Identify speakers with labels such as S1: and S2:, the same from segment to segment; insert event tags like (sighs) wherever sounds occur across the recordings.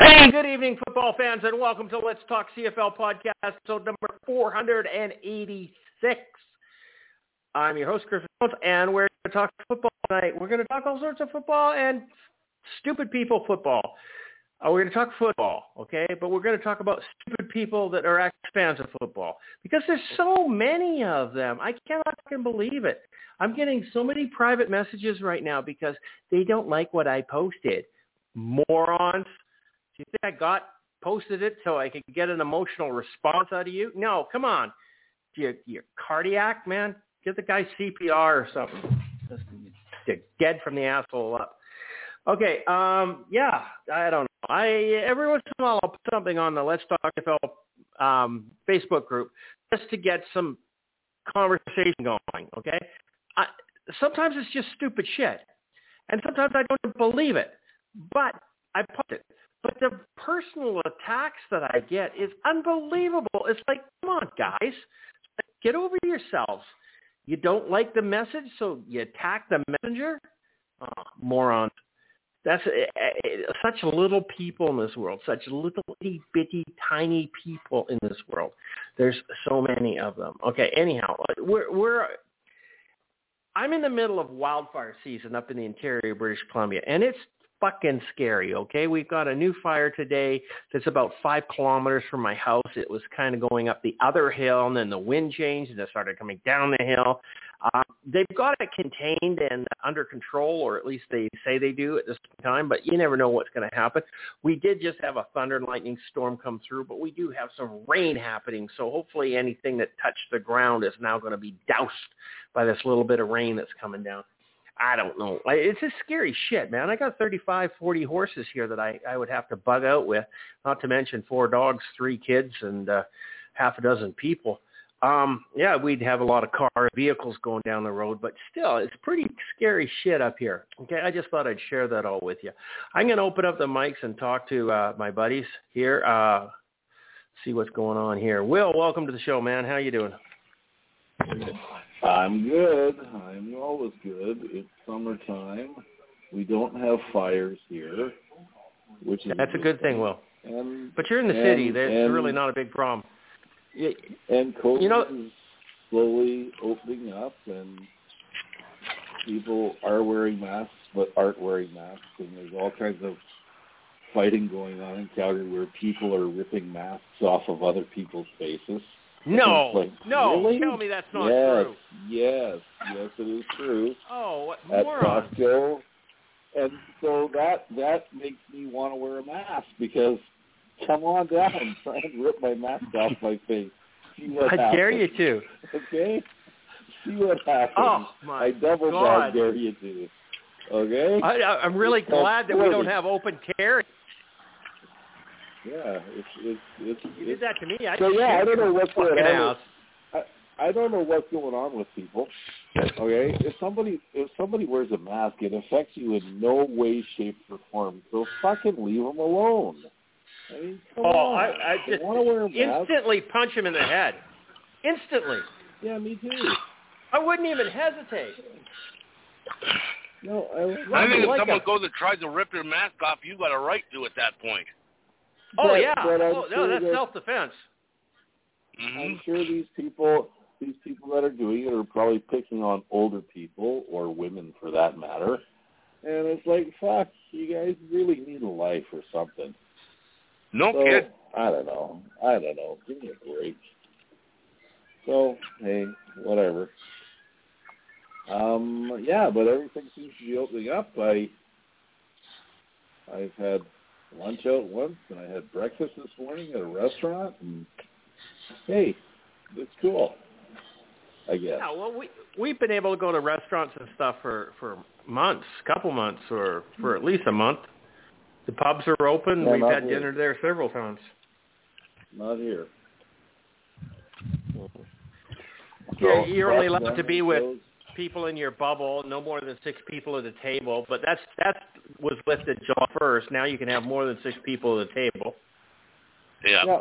S1: Hey, good evening, football fans, and welcome to Let's Talk CFL podcast, episode number 486. I'm your host, Chris Jones, and we're going to talk football tonight. We're going to talk all sorts of football and stupid people football. Uh, we're going to talk football, okay? But we're going to talk about stupid people that are actually fans of football because there's so many of them. I cannot fucking believe it. I'm getting so many private messages right now because they don't like what I posted. Morons. Do you think I got posted it so I could get an emotional response out of you? No, come on. You, you're cardiac, man. Give the guy CPR or something. Just dead from the asshole up. Okay, um, yeah, I don't know. I every once in a while I'll put something on the Let's Talk NFL um, Facebook group just to get some conversation going. Okay, I, sometimes it's just stupid shit, and sometimes I don't believe it, but I put it. But the personal attacks that I get is unbelievable. It's like, come on, guys, get over yourselves. You don't like the message, so you attack the messenger? Ah, oh, morons. That's uh, such little people in this world, such little itty bitty tiny people in this world. There's so many of them. Okay, anyhow, uh, we're we're I'm in the middle of wildfire season up in the interior of British Columbia, and it's fucking scary, okay? We've got a new fire today that's about five kilometers from my house. It was kind of going up the other hill, and then the wind changed, and it started coming down the hill. Um, they've got it contained and under control, or at least they say they do at this time, but you never know what's going to happen. We did just have a thunder and lightning storm come through, but we do have some rain happening, so hopefully anything that touched the ground is now going to be doused by this little bit of rain that's coming down. I don't know. It's just scary shit, man. I got 35, 40 horses here that I, I would have to bug out with, not to mention four dogs, three kids, and uh, half a dozen people. Um, yeah, we'd have a lot of car vehicles going down the road, but still, it's pretty scary shit up here. Okay, I just thought I'd share that all with you. I'm going to open up the mics and talk to uh, my buddies here. Uh, see what's going on here. Will, welcome to the show, man. How you doing?
S2: I'm good. I'm always good. It's summertime. We don't have fires here, which is
S1: that's a good thing, Will.
S2: And,
S1: but you're in the
S2: and,
S1: city. That's
S2: and,
S1: really not a big problem.
S2: And COVID
S1: you know,
S2: is slowly opening up, and people are wearing masks but aren't wearing masks, and there's all kinds of fighting going on in Calgary where people are ripping masks off of other people's faces.
S1: No,
S2: like,
S1: no,
S2: really?
S1: tell me that's not
S2: yes,
S1: true.
S2: Yes, yes, it is true.
S1: Oh, what
S2: At
S1: moron.
S2: Costco, and so that that makes me want to wear a mask because come on down, try and rip my mask off my face. See what
S1: I
S2: happens.
S1: dare you to.
S2: Okay, see what happens.
S1: Oh my
S2: I double
S1: God.
S2: dare you to. Okay.
S1: I, I- I'm really
S2: It's
S1: glad that we don't have open carry.
S2: Yeah, it's it's it's.
S1: You did that to me. I
S2: so yeah, I don't know what's going on. With, I, I don't know what's going on with people. Okay, if somebody if somebody wears a mask, it affects you in no way, shape, or form. So fucking leave them alone. I mean, come
S1: Oh,
S2: on.
S1: I, I just
S2: want to wear a mask?
S1: instantly punch him in the head. Instantly.
S2: Yeah, me too.
S1: I wouldn't even hesitate.
S2: No, I,
S3: I think if
S1: like
S3: someone
S1: a-
S3: goes and tries to rip your mask off, you got a right to at that point.
S1: Oh
S2: But-
S1: yeah.
S2: but
S1: oh,
S2: sure
S1: no, that's
S2: that-
S1: self-defense.
S3: hmm
S2: I'm sure these people, these people that are doing it are probably picking on older people or women for that matter. And it's like, fuck, you guys really need a life or something.
S3: No
S2: so,
S3: kid.
S2: I don't know. I don't know. Give me a break. So, hey, whatever. Um, yeah, but everything seems to be opening up. I, I've had lunch out once, and I had breakfast this morning at a restaurant, and hey, it's cool. I guess.
S1: Yeah, well, we we've been able to go to restaurants and stuff for for months, couple months, or for at least a month. The pubs are open.
S2: Yeah,
S1: We've had
S2: here.
S1: dinner there several times.
S2: Not here.
S1: Yeah,
S2: So,
S1: you're only allowed to be with
S2: shows.
S1: People in your bubble, no more than six people at a table. But that's that was lifted July first. Now you can have more than six people at a table.
S3: Yeah.
S2: Yeah.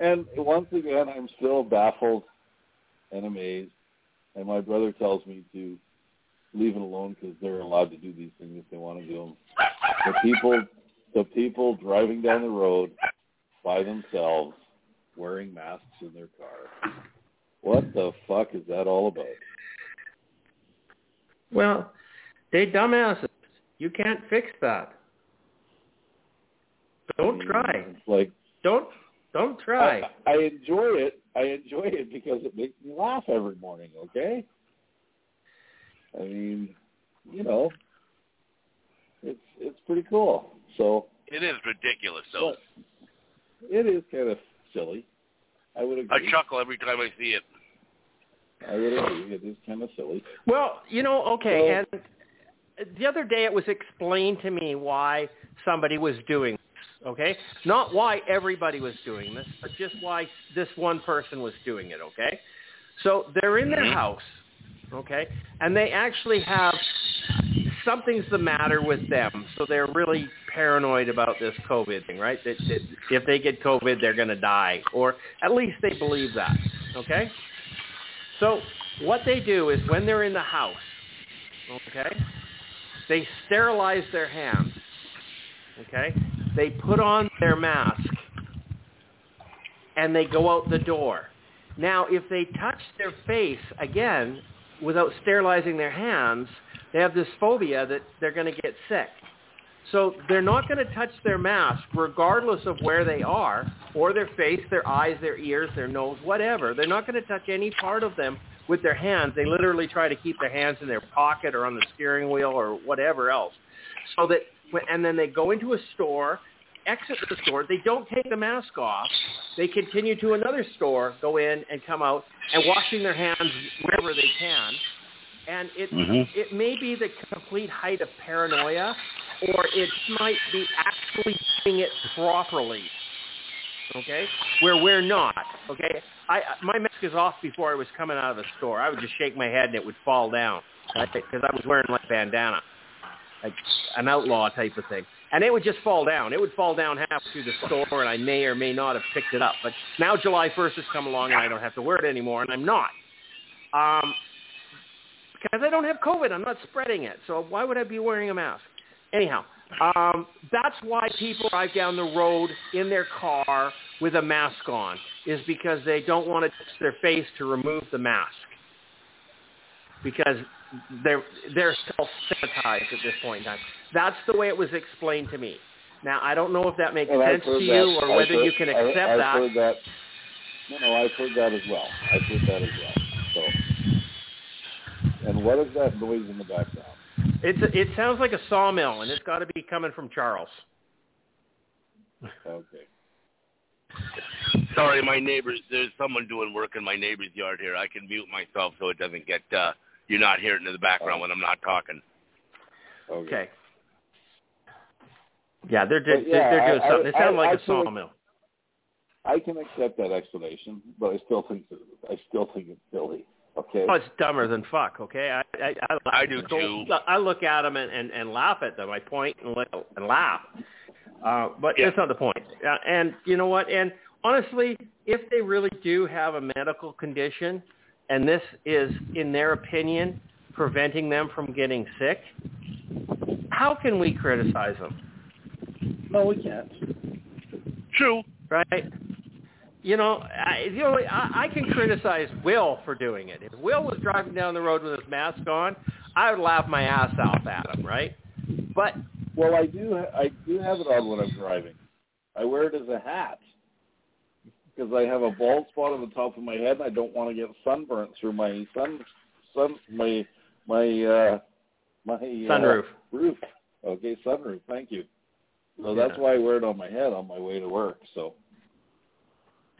S2: And once again, I'm still baffled and amazed. And my brother tells me to leave it alone because they're allowed to do these things if they want to do them. The people, the people driving down the road by themselves, wearing masks in their car. What the fuck is that all about?
S1: Well, they dumbasses. You can't fix that. Don't mm, try.
S2: It's like
S1: Don't don't try.
S2: I, I enjoy it. I enjoy it because it makes me laugh every morning. Okay. I mean, you know, it's it's pretty cool. So
S3: It is ridiculous,
S2: So it is kind of silly. I would agree.
S3: I
S2: agree.
S3: chuckle every time I see it.
S2: I would agree. It is kind of silly.
S1: Well, you know, okay,
S2: Well-
S1: and the other day it was explained to me why somebody was doing this, okay? Not why everybody was doing this, but just why this one person was doing it, okay? So they're in their
S3: Mhm.
S1: house, okay? And they actually have something's the matter with them. So they're really paranoid about this COVID thing, right? That, that if they get COVID, they're going to die, or at least they believe that, okay? So what they do is when they're in the house, okay, they sterilize their hands, okay? They put on their mask and they go out the door. Now, if they touch their face again without sterilizing their hands, they have this phobia that they're going to get sick. So they're not going to touch their mask regardless of where they are, or their face, their eyes, their ears, their nose, whatever. They're not going to touch any part of them with their hands. They literally try to keep their hands in their pocket or on the steering wheel or whatever else. So that, and then they go into a store, exit the store. They don't take the mask off. They continue to another store, go in and come out, and washing their hands wherever they can. And it
S3: Mhm.
S1: it may be the complete height of paranoia, or it might be actually doing it properly. Okay, where we're not. Okay, I my mask is off before I was coming out of the store. I would just shake my head and it would fall down because I was wearing like bandana, like an outlaw type of thing, and it would just fall down. It would fall down half through the store, and I may or may not have picked it up. But now July 1st has come along, and I don't have to wear it anymore, and I'm not. Um, because I don't have COVID. I'm not spreading it. So why would I be wearing a mask? Anyhow, um, that's why people drive down the road in their car with a mask on, is because they don't want to touch their face to remove the mask. Because they're they're self-sanitized at this point in time. That's the way it was explained to me. Now I don't know if that makes
S2: I've
S1: sense to you
S2: that.
S1: or
S2: I've
S1: whether
S2: heard-
S1: you can
S2: I-
S1: accept
S2: I've
S1: that.
S2: Heard that. No, no, I've heard that as well. I've heard that as well. So, and what is that noise in the background?
S1: It's a, it sounds like a sawmill, and it's got to be coming from Charles.
S2: Okay.
S3: Sorry, my neighbors. There's someone doing work in my neighbor's yard here. I can mute myself so it doesn't get. uh You're not hearing it in the background when I'm not talking.
S2: Okay.
S1: Okay. Yeah, they're they're,
S2: But yeah,
S1: they're doing
S2: I-
S1: something. It
S2: I-
S1: sounds like
S2: I
S1: a sawmill.
S2: I can accept that explanation, but I still think I still think it's silly. Okay.
S1: Oh, it's dumber than fuck. Okay, I I, I,
S3: I do too.
S1: I look at them and, and, and laugh at them. I point and, look, and laugh. Uh, but
S3: Yeah.
S1: that's not the point. Uh, and you know what? And honestly, if they really do have a medical condition, and this is, in their opinion, preventing them from getting sick, how can we criticize them?
S2: no, we can't.
S3: True.
S1: right? You know, I, you know, I, I can criticize Will for doing it. If Will was driving down the road with his mask on, I would laugh my ass off at him, right? But
S2: Well, I do. I do have it on when I'm driving. I wear it as a hat because I have a bald spot on the top of my head, and I don't want to get sunburnt through my sun, sun, my my uh, my uh,
S1: sunroof.
S2: roof. Okay, sunroof. Thank you. So
S1: Yeah.
S2: that's why I wear it on my head on my way to work. So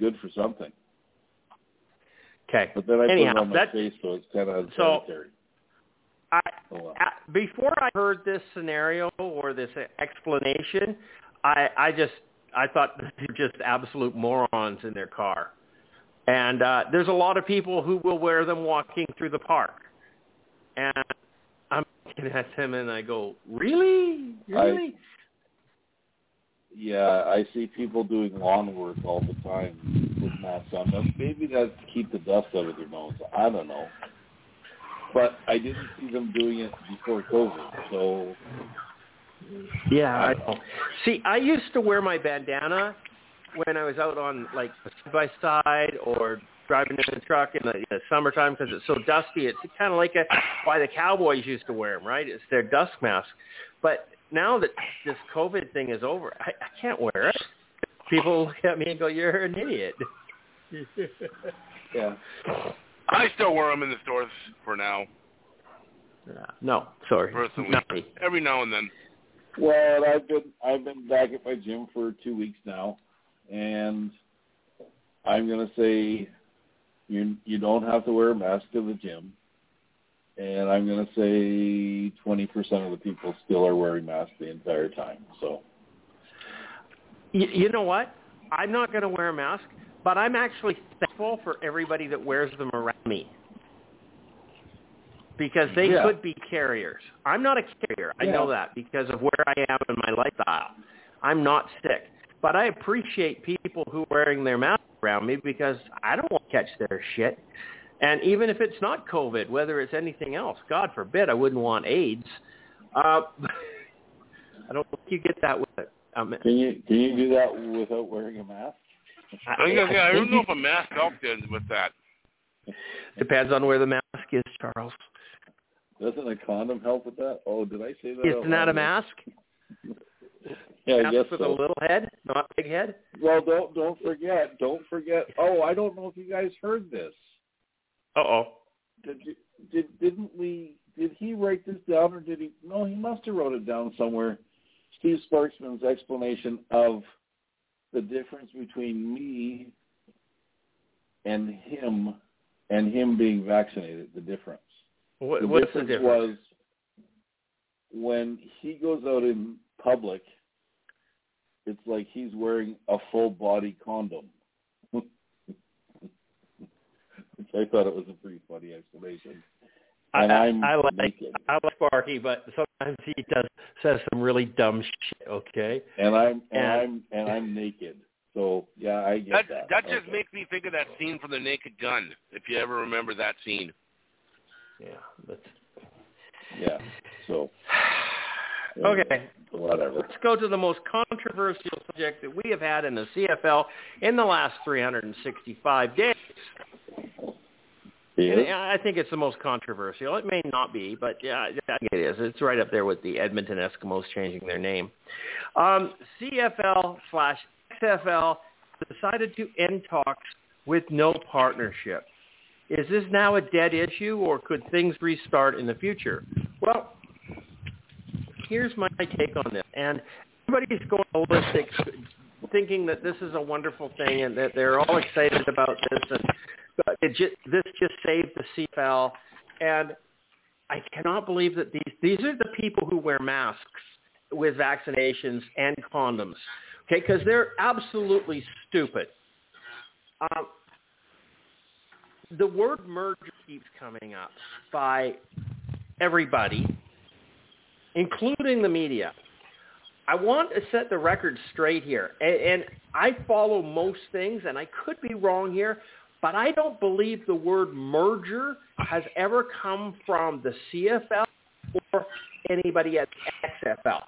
S2: good for something.
S1: Okay.
S2: But then I
S1: Anyhow,
S2: put it on my face, so it's kind of
S1: So-
S2: sanitary.
S1: I
S2: well.
S1: a- before I heard this scenario or this explanation, I I just I thought (laughs) they're just absolute morons in their car. And uh, there's a lot of people who will wear them walking through the park. And I'm looking at them and I go, really, really?
S2: Yeah, I see people doing lawn work all the time with masks on. Now, maybe that's to keep the dust out of their nose. I don't know. But I didn't see them doing it before COVID, so
S1: Yeah, I know. See, I used to wear my bandana when I was out on like side by side or driving in the truck in the, in the summertime because it's so dusty. It's kind of like a, why the cowboys used to wear them, right? It's their dust mask. But now that this COVID thing is over, I, I can't wear it. People look at me and go, "You're an idiot."
S2: yeah.
S3: I still wear them in the stores for now,
S1: no, sorry.
S3: personally.
S1: Not.
S3: Every now and then.
S2: Well, I've been I've been back at my gym for two weeks now, and I'm gonna say you you don't have to wear a mask to the gym, and I'm gonna say 20% of the people still are wearing masks the entire time. So
S1: You, you know what? I'm not going to wear a mask, but I'm actually thankful for everybody that wears them around me because they
S2: Yeah.
S1: could be carriers. I'm not a carrier. I know that because of where I am in my lifestyle. I'm not sick. But I appreciate people who are wearing their mask around me because I don't want to catch their shit. And even if it's not COVID, whether it's anything else, God forbid, I wouldn't want AIDS. Uh, (laughs) I don't think you get that with it. Um,
S2: can you can you do that without wearing a mask?
S3: I, think, yeah, I
S1: think
S3: don't know if a mask helped in with that.
S1: Depends on where the mask is, Charles.
S2: Doesn't a condom help with that? Oh, did I say that? out
S1: Isn't that a
S2: loud?
S1: mask? (laughs)
S2: Yeah, I
S1: mask
S2: guess
S1: with
S2: so.
S1: a little head, not big head.
S2: Well, don't don't forget, don't forget. Oh, I don't know if you guys heard this.
S1: Uh oh.
S2: Did did didn't we? Did he write this down, or did he? No, he must have wrote it down somewhere. Steve Sparksman's explanation of the difference between me and him, and him being vaccinated. The difference.
S1: What,
S2: the
S1: what's
S2: difference
S1: the difference?
S2: was when he goes out in public, it's like he's wearing a full body condom. Which I thought it was a pretty funny explanation.
S1: I,
S2: And
S1: I,
S2: I'm
S1: I like
S2: naked.
S1: I like Sparky, but sometimes he does says some really dumb shit. Okay.
S2: And I'm and,
S1: And-
S2: I'm and I'm naked. So yeah, I get
S3: That
S2: that.
S3: that just makes me think of that scene from The Naked Gun. If you ever remember that scene.
S1: Yeah. But
S2: yeah. So (sighs)
S1: okay.
S2: whatever.
S1: Let's go to the most controversial subject that we have had in the CFL in the last 365 days. And? I think it's the most controversial. It may not be, but yeah, I think it is. It's right up there with the Edmonton Eskimos changing their name. Um, CFL slash XFL decided to end talks with no partnership. Is this now a dead issue, or could things restart in the future? Well, here's my take on this. And everybody's going holistic, thinking that this is a wonderful thing and that they're all excited about this. And it just, this just saved the CFL. And I cannot believe that these these are the people who wear masks with vaccinations and condoms. Okay, because they're absolutely stupid. Um, the word merger keeps coming up by everybody, including the media. I want to set the record straight here, and, and I follow most things, and I could be wrong here, but I don't believe the word merger has ever come from the CFL or anybody at XFL.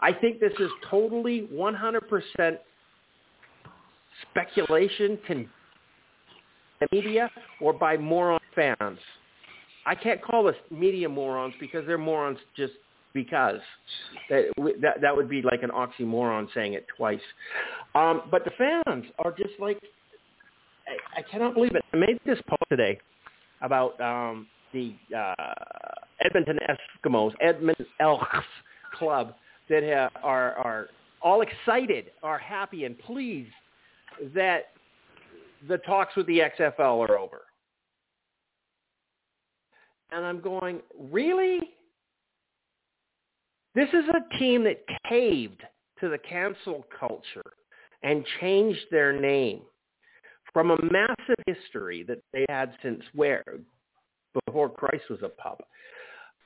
S1: I think this is totally 100% speculation, the media, or by moron fans. I can't call this media morons because they're morons just because. That, that, that would be like an oxymoron saying it twice. Um, but the fans are just like, I, cannot believe it. I made this post today about um, the uh, Edmonton Eskimos, Edmonton Elks (laughs) Club, that ha- are, are all excited, are happy and pleased that the talks with the XFL are over. and I'm going, really? This is a team that caved to the cancel culture and changed their name from a massive history that they had since where before Christ was a pup.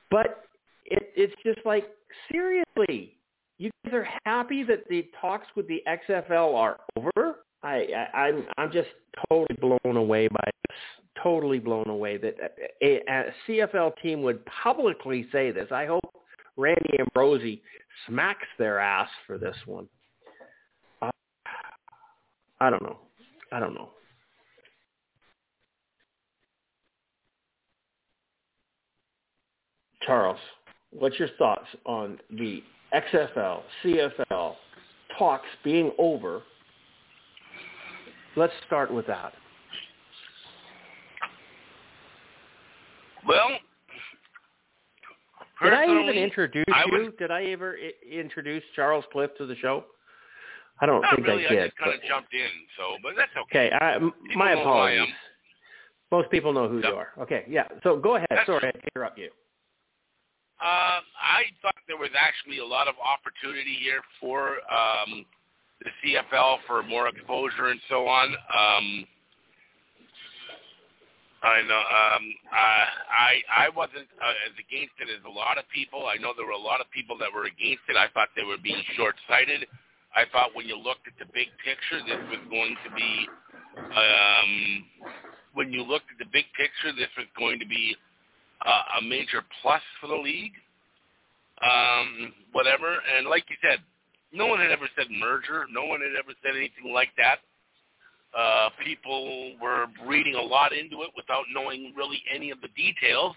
S1: But it, it's just like seriously, you guys are happy that the talks with the XFL are over. I, I I'm I'm just totally blown away by this. Totally blown away that a, a CFL team would publicly say this. I hope Randy Ambrosie smacks their ass for this one. Uh, I don't know. I don't know. Charles, what's your thoughts on the XFL, CFL talks being over? Let's start with that.
S3: Well,
S1: did I even introduce you? Did I ever I- introduce Charles Cliff to the show? I don't
S3: not
S1: think
S3: really.
S1: I did.
S3: just kind of jumped in, so but that's okay.
S1: Okay, I, my
S3: I
S1: apologies. Most people know who
S3: Yep.
S1: you are. Okay, yeah. So go ahead.
S3: That's-
S1: Sorry, I interrupt you.
S3: Uh, I thought there was actually a lot of opportunity here for um, the CFL for more exposure and so on. Um, I know. Um, I I I wasn't uh, as against it as a lot of people. I know there were a lot of people that were against it. I thought they were being short-sighted. I thought when you looked at the big picture, this was going to be. Um, when you looked at the big picture, this was going to be uh, a major plus for the league. Um, whatever, and like you said, no one had ever said merger. No one had ever said anything like that. Uh, people were reading a lot into it without knowing really any of the details.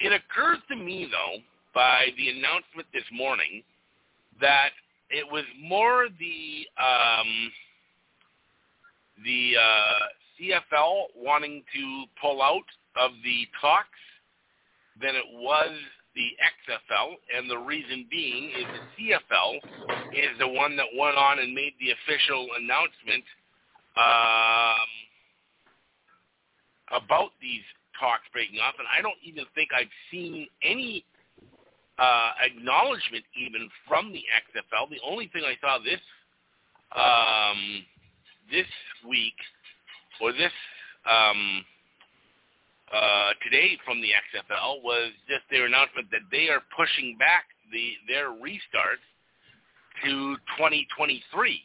S3: It occurs to me, though, by the announcement this morning, that it was more the um, the uh, CFL wanting to pull out of the talks than it was the XFL, and the reason being is the CFL is the one that went on and made the official announcement um, about these talks breaking off, and I don't even think I've seen any uh, acknowledgement even from the XFL. The only thing I saw this um, this week or this um, uh, today from the XFL was just their announcement that they are pushing back the their restart to 2023,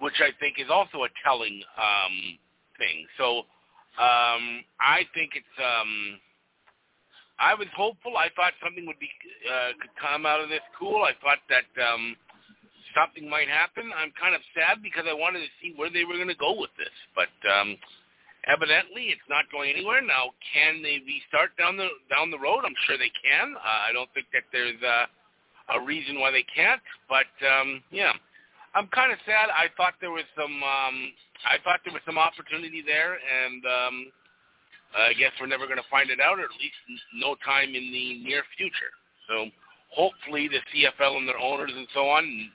S3: which I think is also a telling um, thing. So um, I think it's. Um, I was hopeful. I thought something would be uh, could come out of this cool. I thought that um, something might happen. I'm kind of sad because I wanted to see where they were going to go with this, but um, evidently it's not going anywhere. Now, can they restart down the down the road? I'm sure they can. Uh, I don't think that there's a, a reason why they can't, but um, yeah, I'm kind of sad. I thought there was some. Um, I thought there was some opportunity there, and um, I guess we're never going to find it out, or at least no time in the near future. So hopefully the CFL and their owners and so on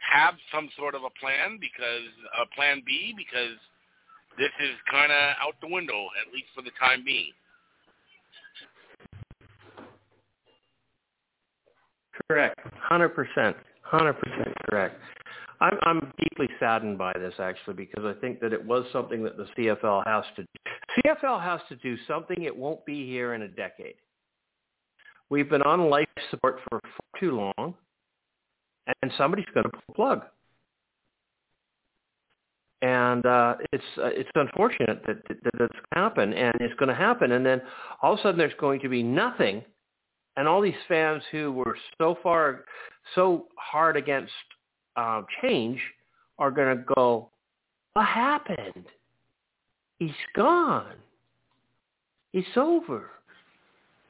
S3: have some sort of a plan because a plan B because this is kind of out the window at least for the time being.
S1: Correct. Hundred percent. Hundred percent correct. I'm I'm deeply saddened by this actually because I think that it was something that the CFL has to CFL has to do something it won't be here in a decade. We've been on life support for far too long, and somebody's going to pull the plug. And uh, it's uh, it's unfortunate that that, going to happen, and it's going to happen, and then all of a sudden there's going to be nothing and all these fans who were so far, so hard against uh, change are going to go, what happened? He's gone. It's over.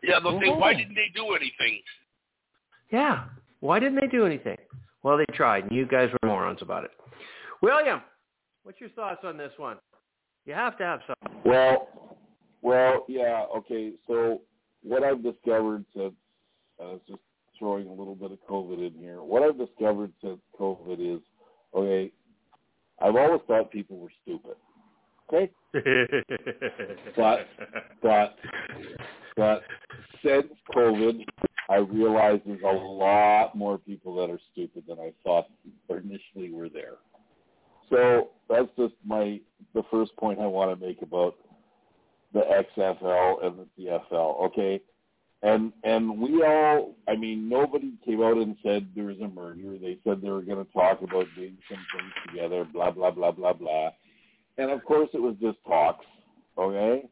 S3: Yeah, they'll say,
S1: Oh.
S3: why didn't they do anything?
S1: Yeah. Why didn't they do anything? Well, they tried, and you guys were morons about it. William, what's your thoughts on this one? You have to have some.
S2: Well, well, yeah, okay. So what I've discovered since uh, just throwing a little bit of COVID in here. What I've discovered since COVID is, okay, I've always thought people were stupid. Okay, (laughs) but but but since COVID, I realize there's a lot more people that are stupid than I thought initially were there. So that's just my the first point I want to make about the XFL and the CFL. Okay, and and we all, I mean, nobody came out and said there was a merger. They said they were going to talk about doing some things together. Blah blah blah blah blah. And of course, it was just talks. Okay,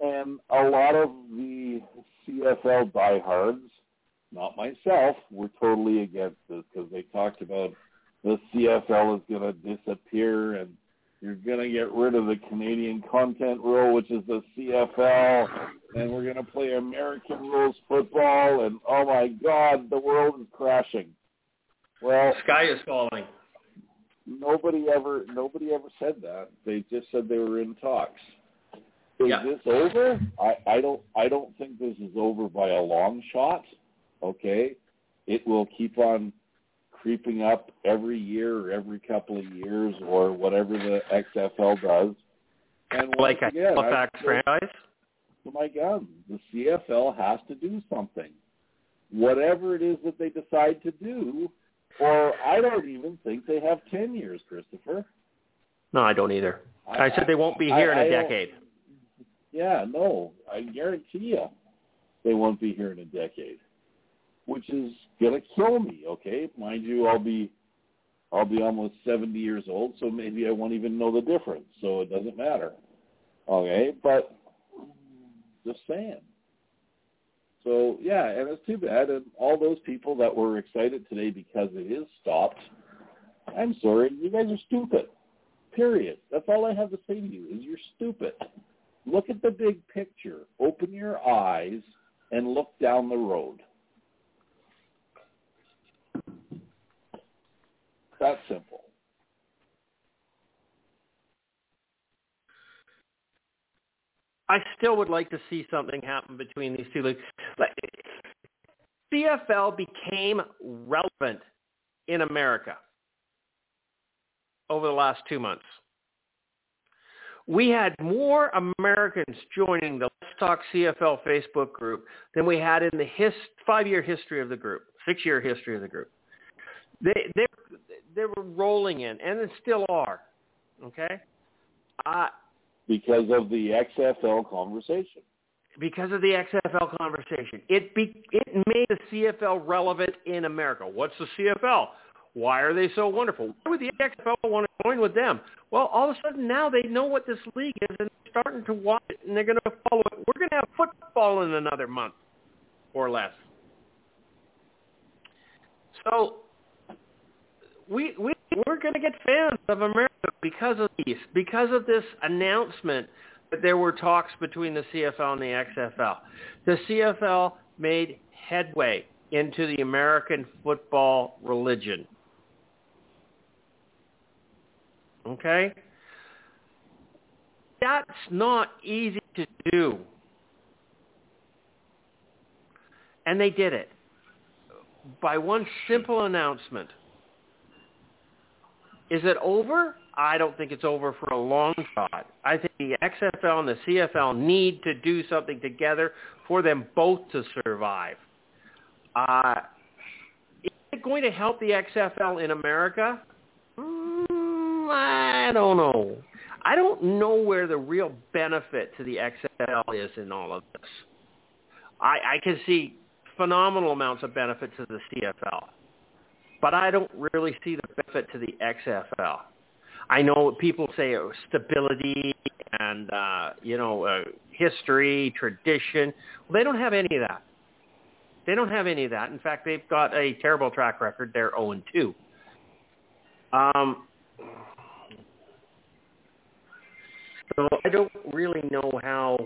S2: and a lot of the CFL diehards, not myself, were totally against this because they talked about the CFL is going to disappear and you're going to get rid of the Canadian content rule, which is the CFL, and we're going to play American rules football, and oh my God, the world is crashing. Well,
S1: sky is falling.
S2: Nobody ever, nobody ever said that. They just said they were in talks. Is
S1: Yeah.
S2: this over? I, I don't, I don't think this is over by a long shot. Okay, it will keep on creeping up every year or every couple of years or whatever the XFL does. And
S1: Like a
S2: again, I
S1: Halifax
S2: still-
S1: franchise.
S2: my God, The CFL has to do something. Whatever it is that they decide to do, or I don't even think they have 10 years, Christopher.
S1: No, I don't either. I said they won't be
S2: I-
S1: here in
S2: I
S1: a
S2: don't-
S1: decade.
S2: Yeah, no, I guarantee you they won't be here in a decade, which is going to kill me, okay? Mind you, I'll be I'll be almost 70 years old, so maybe I won't even know the difference, so it doesn't matter. Okay, but just saying. So yeah, and it's too bad. And all those people that were excited today because it is stopped, I'm sorry, you guys are stupid. Period. That's all I have to say to you is you're stupid. Look at the big picture. Open your eyes and look down the road. That's simple.
S1: I still would like to see something happen between these two leagues. CFL became relevant in America over the last two months. We had more Americans joining the Let's Talk CFL Facebook group than we had in the his, five-year history of the group, six-year history of the group. They they they were rolling in, and they still are. Okay, uh,
S2: Because of the XFL conversation.
S1: Because of the XFL conversation. It be, it made the CFL relevant in America. What's the CFL? Why are they so wonderful? Why would the XFL want to join with them? Well, all of a sudden now they know what this league is and they're starting to watch it and they're going to follow it. We're going to have football in another month or less. So we we we're going to get fans of America because of these, because of this announcement that there were talks between the CFL and the XFL. The CFL made headway into the American football religion. Okay? That's not easy to do. And they did it by one simple announcement. Is it over? I don't think it's over for a long shot. I think the XFL and the CFL need to do something together for them both to survive. Uh, is it going to help the XFL in America? Mm, I don't know. I don't know where the real benefit to the XFL is in all of this. I, I can see phenomenal amounts of benefit to the CFL, but I don't really see the benefit to the XFL. I know people say was stability and uh, you know uh, history, tradition. Well, they don't have any of that. They don't have any of that. In fact, they've got a terrible track record. They're 0 and 2. Um, so I don't really know how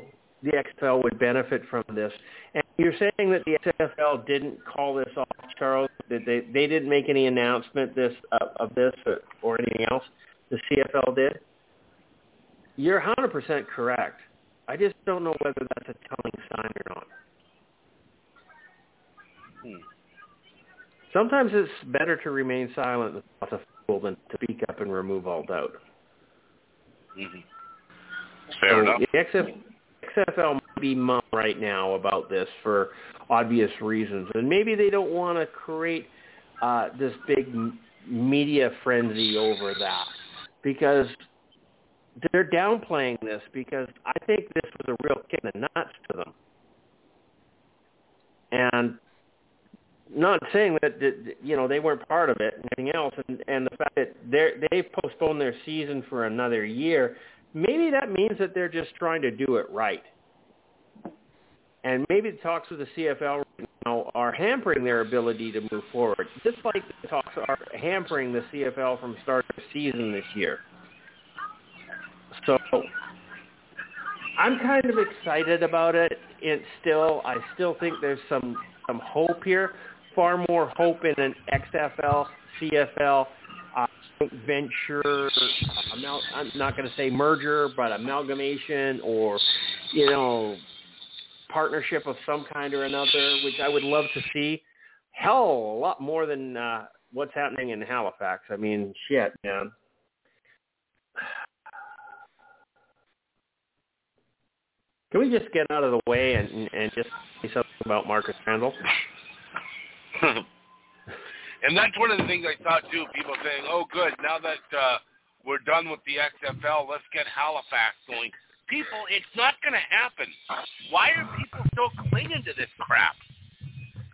S1: the XFL would benefit from this. And you're saying that the XFL didn't call this off, Charles? That they they didn't make any announcement this uh, of this or, or anything else? The CFL did. You're 100% correct. I just don't know whether that's a telling sign or not.
S3: Hmm.
S1: Sometimes it's better to remain silent and lots of fool than to speak up and remove all doubt.
S3: hmm Fair
S1: so
S3: enough.
S1: The XF, XFL might be mum right now about this for obvious reasons, and maybe they don't want to create uh, this big media frenzy over that because they're downplaying this because I think this was a real kick in the nuts to them. And not saying that, that you know they weren't part of it and anything else, and, and the fact that they they've postponed their season for another year, maybe that means that they're just trying to do it right. And maybe the talks with the CFL right now are hampering their ability to move forward, just like the talks are hampering the CFL from starting the season this year. So I'm kind of excited about it. It still, I still think there's some some hope here. Far more hope in an XFL, CFL uh, venture. Amal- I'm not going to say merger, but amalgamation or you know partnership of some kind or another, which I would love to see. Hell, a lot more than uh, what's happening in Halifax. I mean, shit, man. Can we just get out of the way and and just say something about Marcus Randall? (laughs)
S3: and that's one of the things I thought too. People saying, "Oh, good, now that uh, we're done with the XFL, let's get Halifax going." People, it's not going to happen. Why are people still clinging to this crap?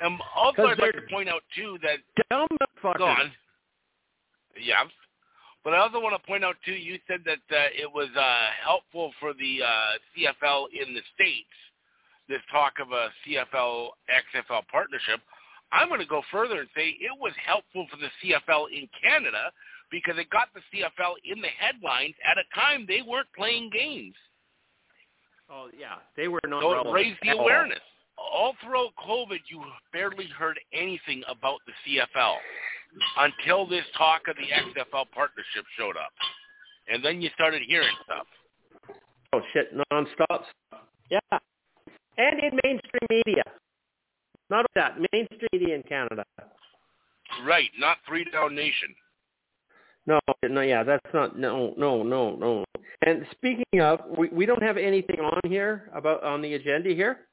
S3: And also, I'd like to point out too that
S1: Dumb fuckers.
S3: Go on. Yeah. But I also want to point out too. You said that uh, it was uh, helpful for the uh, CFL in the states. This talk of a CFL XFL partnership. I'm going to go further and say it was helpful for the CFL in Canada because it got the CFL in the headlines at a time they weren't playing games.
S1: Oh yeah, they were not.
S3: So it raised the
S1: at all.
S3: awareness. All throughout COVID, you barely heard anything about the CFL until this talk of the XFL partnership showed up. And then you started hearing stuff.
S1: Oh shit, nonstop. Yeah, and in mainstream media. Not only that, mainstream media in Canada.
S3: Right, not Three Down Nation.
S1: No, no, yeah, that's not. No, no, no, no. And speaking of, we we don't have anything on here about on the agenda here.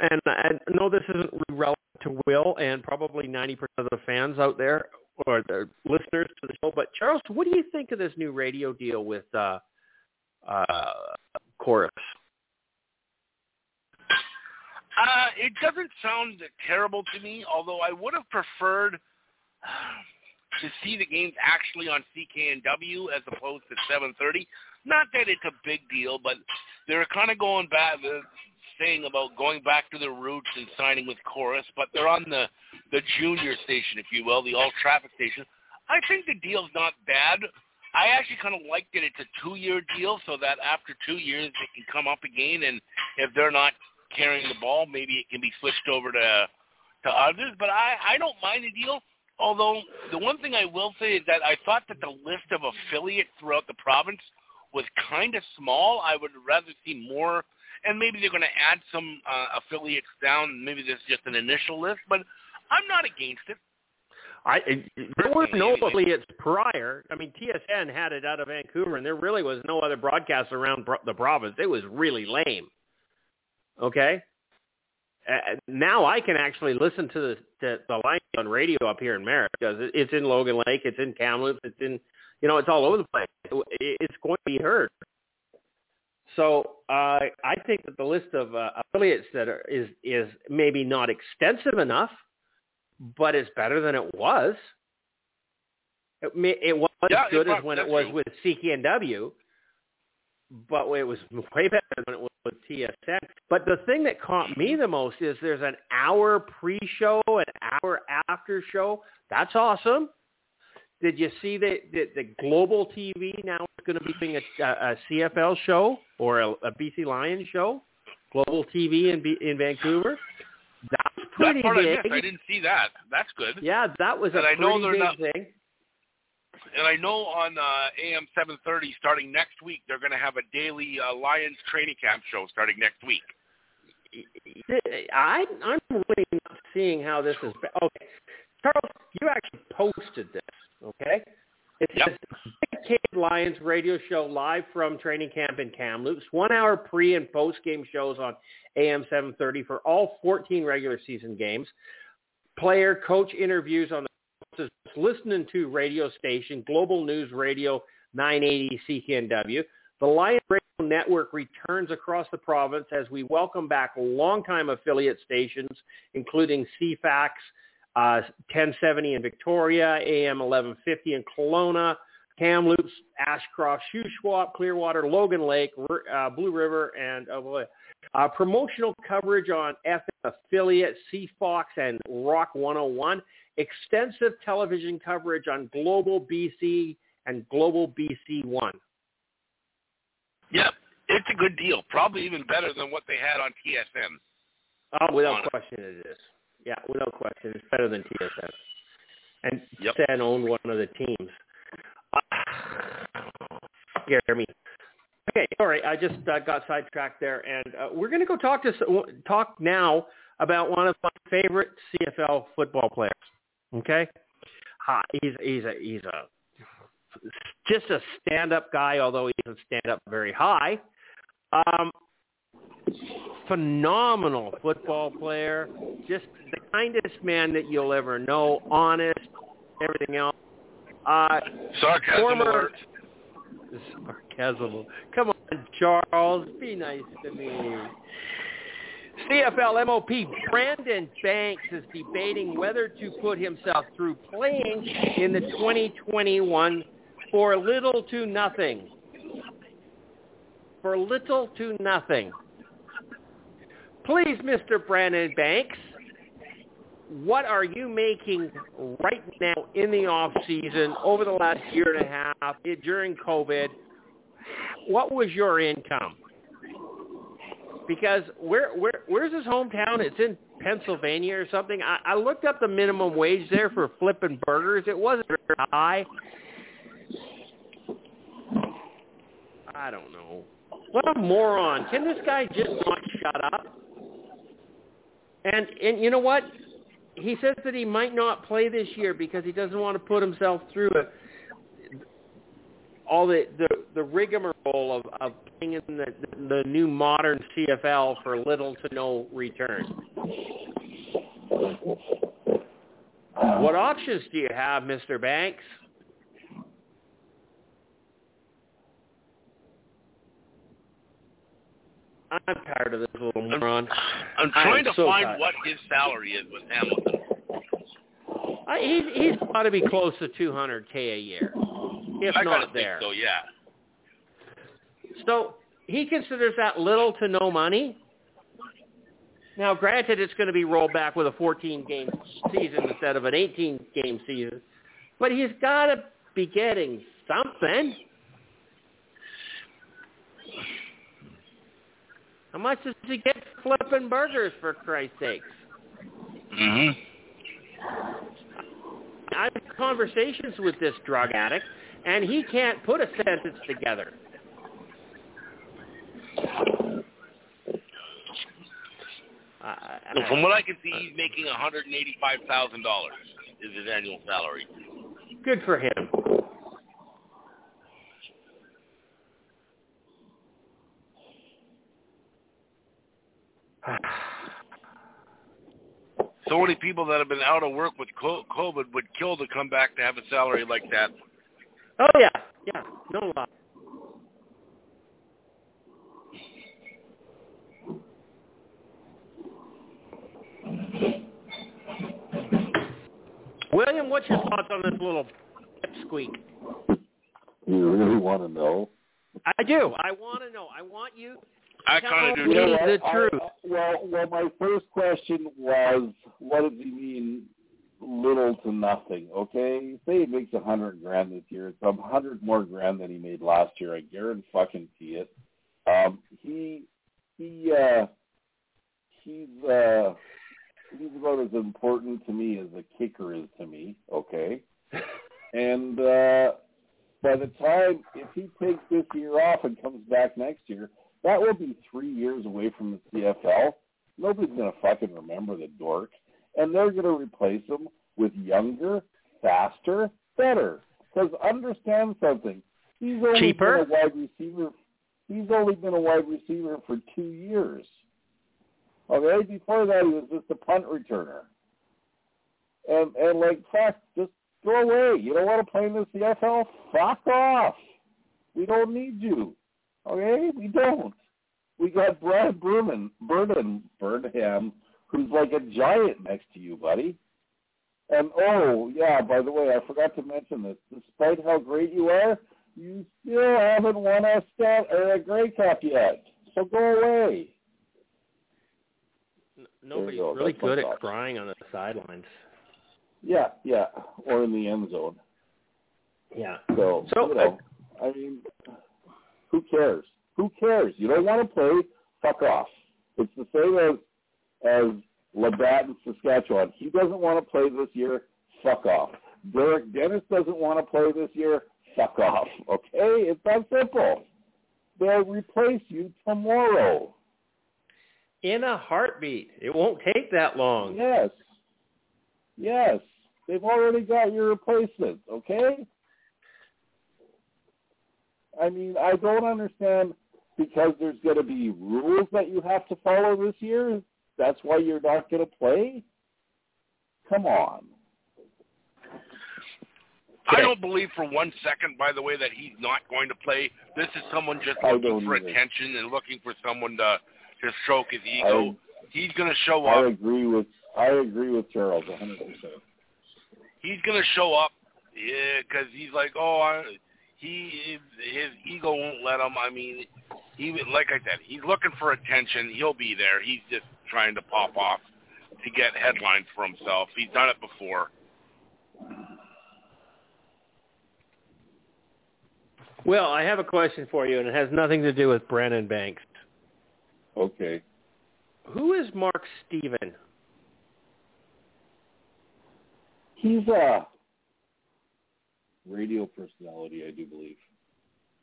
S1: And I know this isn't really relevant to Will and probably 90% of the fans out there or the listeners to the show, but Charles, what do you think of this new radio deal with uh, uh, Corus?
S3: Uh, it doesn't sound terrible to me, although I would have preferred uh, to see the games actually on CKNW as opposed to 7:30. Not that it's a big deal, but they're kind of going back, uh, saying about going back to their roots and signing with Corus, but they're on the the junior station, if you will, the all traffic station. I think the deal's not bad. I actually kind of like that it's a two-year deal, so that after two years they can come up again, and if they're not carrying the ball, maybe it can be switched over to to others. But I I don't mind the deal. Although the one thing I will say is that I thought that the list of affiliates throughout the province was kind of small. I would rather see more, and maybe they're going to add some uh, affiliates down. Maybe this is just an initial list, but I'm not against it.
S1: I there were no affiliates prior. I mean, TSN had it out of Vancouver, and there really was no other broadcast around pro- the province. It was really lame. Okay. Uh, now I can actually listen to the to the line on radio up here in Merritt because it, it's in Logan Lake, it's in Kamloops, it's in you know it's all over the place. It, it's going to be heard. So uh, I think that the list of uh, affiliates that are, is is maybe not extensive enough, but it's better than it was. It, may, it was
S3: Yeah,
S1: as good as when it was with CKNW, but it was way better than it was with TSN. But the thing that caught me the most is there's an hour pre-show, an hour after show. That's awesome. Did you see that the, the Global TV now is going to be doing a, a CFL show or a, a BC Lions show? Global TV in B, in Vancouver. That's pretty
S3: that part I
S1: big.
S3: missed. I didn't see that. That's good.
S1: Yeah, that was a
S3: And I
S1: pretty big
S3: not-
S1: thing.
S3: And I know on uh, AM 7:30 starting next week they're going to have a daily uh, Lions training camp show starting next week.
S1: I, I'm really not seeing how this is. Okay, Charles, you actually posted this. Okay, it
S3: Yep.
S1: says Big Lions radio show live from training camp in Kamloops. One hour pre and post game shows on AM 730 for all 14 regular season games. Player coach interviews on the listening to radio station Global News Radio 980 CKNW. The Lions Radio Network returns across the province as we welcome back longtime affiliate stations, including CFAX, uh, 1070 in Victoria, AM 1150 in Kelowna, Kamloops, Ashcroft, Shuswap, Clearwater, Logan Lake, uh, Blue River, and uh, uh, promotional coverage on FM affiliate CFOX and Rock 101. Extensive television coverage on Global BC and Global BC One.
S3: Yep, it's a good deal. Probably even better than what they had on TSN.
S1: Oh, without question, it is. Yeah, without question, it's better than TSN. And
S3: yep.
S1: TSN owned one of the teams. (sighs) Scare me. Okay, right. I just uh, got sidetracked there, and uh, we're going to go talk to talk now about one of my favorite CFL football players. Okay, uh, he's he's a he's a just a stand-up guy, although he doesn't stand up very high. Um, phenomenal football player, just the kindest man that you'll ever know, honest, everything else. Uh,
S3: sarcasm
S1: former,
S3: alert.
S1: Sarcasm. Come on, Charles, be nice to me. CFL MOP Brandon Banks is debating whether to put himself through playing in the 2021 for little to nothing. For little to nothing. Please, Mr. Brandon Banks, what are you making right now in the off season over the last year and a half during COVID? What was your income? Because where where where's his hometown? It's in Pennsylvania or something. I, I looked up the minimum wage there for flipping burgers. It wasn't very high. I don't know. What a moron. Can this guy just not shut up? And and you know what? He says that he might not play this year because he doesn't want to put himself through a, all the, the the rigmarole of, of playing in the the new modern CFL for little to no return. What options do you have, Mr. Banks? I'm tired of this little moron.
S3: I'm trying to
S1: so
S3: find
S1: tired.
S3: what his salary is with Hamilton.
S1: I, he's he's got to be close to 200k a year, if
S3: I
S1: not there.
S3: think so, yeah.
S1: So he considers that little to no money. Now, granted, it's going to be rolled back with a 14-game season instead of an 18-game season, but he's got to be getting something. How much does he get flipping burgers, for Christ's sakes?
S3: Mm-hmm.
S1: I've conversations with this drug addict, and he can't put a sentence together. Uh,
S3: from what I can see, he's making $185,000 is his annual salary.
S1: good for him.
S3: So many people that have been out of work with COVID would kill to come back to have a salary like that.
S1: Oh yeah, yeah, no lie. William, what's your thoughts on this little squeak?
S2: You really want to know?
S1: I do. I want to know. I want you.
S3: I
S1: Tell
S3: kind of
S1: me
S3: do
S1: the
S3: too.
S2: I- I-
S1: truth.
S2: well, well, my first question was, what does he mean, little to nothing? Okay, say he makes a hundred grand this year. It's a hundred more grand than he made last year. I guarantee fucking see it. Um, he he uh, he's uh, he's about as important to me as a kicker is to me. Okay, (laughs) and uh, by the time if he takes this year off and comes back next year, that will be three years away from the CFL. Nobody's gonna fucking remember the dork, and they're gonna replace him with younger, faster, better. Because understand something, He's only
S1: Cheaper?
S2: been a wide receiver. He's only been a wide receiver for two years. Okay, before that he was just a punt returner. And and like fuck, just go away. You don't want to play in the CFL? Fuck off. We don't need you. Okay, we don't. We got Brad Berman, Burnham, Burnham, who's like a giant next to you, buddy. And oh yeah, by the way, I forgot to mention this. Despite how great you are, you still haven't won a stat or a Grey Cup yet. So go away.
S1: N- Nobody's
S2: go.
S1: really
S2: That's
S1: good at crying on the sidelines.
S2: Yeah, yeah, or in the end zone.
S1: Yeah.
S2: So,
S1: So,
S2: you know, I mean, who cares? Who cares? You don't want to play? Fuck off. It's the same as as LaBatte in Saskatchewan. He doesn't want to play this year. Fuck off. Derek Dennis doesn't want to play this year. Fuck off. Okay, it's that simple. They'll replace you tomorrow.
S1: In a heartbeat. It won't take that long.
S2: Yes. Yes. They've already got your replacement, okay? I mean, I don't understand because there's going to be rules that you have to follow this year. That's why you're not going to play? Come on.
S3: I don't believe for one second, by the way, that he's not going to play. This is someone just
S2: I
S3: looking for
S2: either.
S3: attention and looking for someone to to stroke his ego. he's going to show up.
S2: I agree with I agree with Charles 100%.
S3: He's going to show up because he's like, oh, I, he his ego won't let him. I mean, he like I said, he's looking for attention. He'll be there. He's just trying to pop off to get headlines for himself. He's done it before.
S1: Well, I have a question for you, and it has nothing to do with Brandon Banks.
S2: Okay.
S1: Who is Mark Steven?
S2: He's a radio personality, I do believe.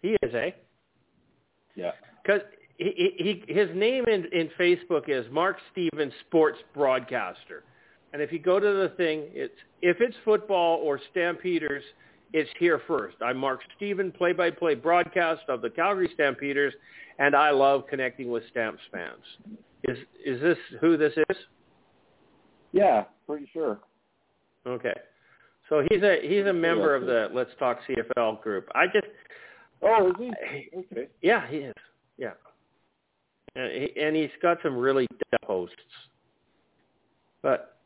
S1: He is, eh?
S2: Yeah.
S1: Because he, he, his name in, in Facebook is Mark Stevens Sports Broadcaster. And if you go to the thing, it's if it's football or Stampeders, it's here first. I'm Mark Steven, play-by-play broadcast of the Calgary Stampeders, and I love connecting with Stamps fans. Is is this who this is?
S2: Yeah, pretty sure.
S1: Okay. So he's a he's a member of the Let's Talk CFL group. I just
S2: Oh, is he? Okay.
S1: Yeah, he is. Yeah, and, he, and he's got some really deaf hosts. But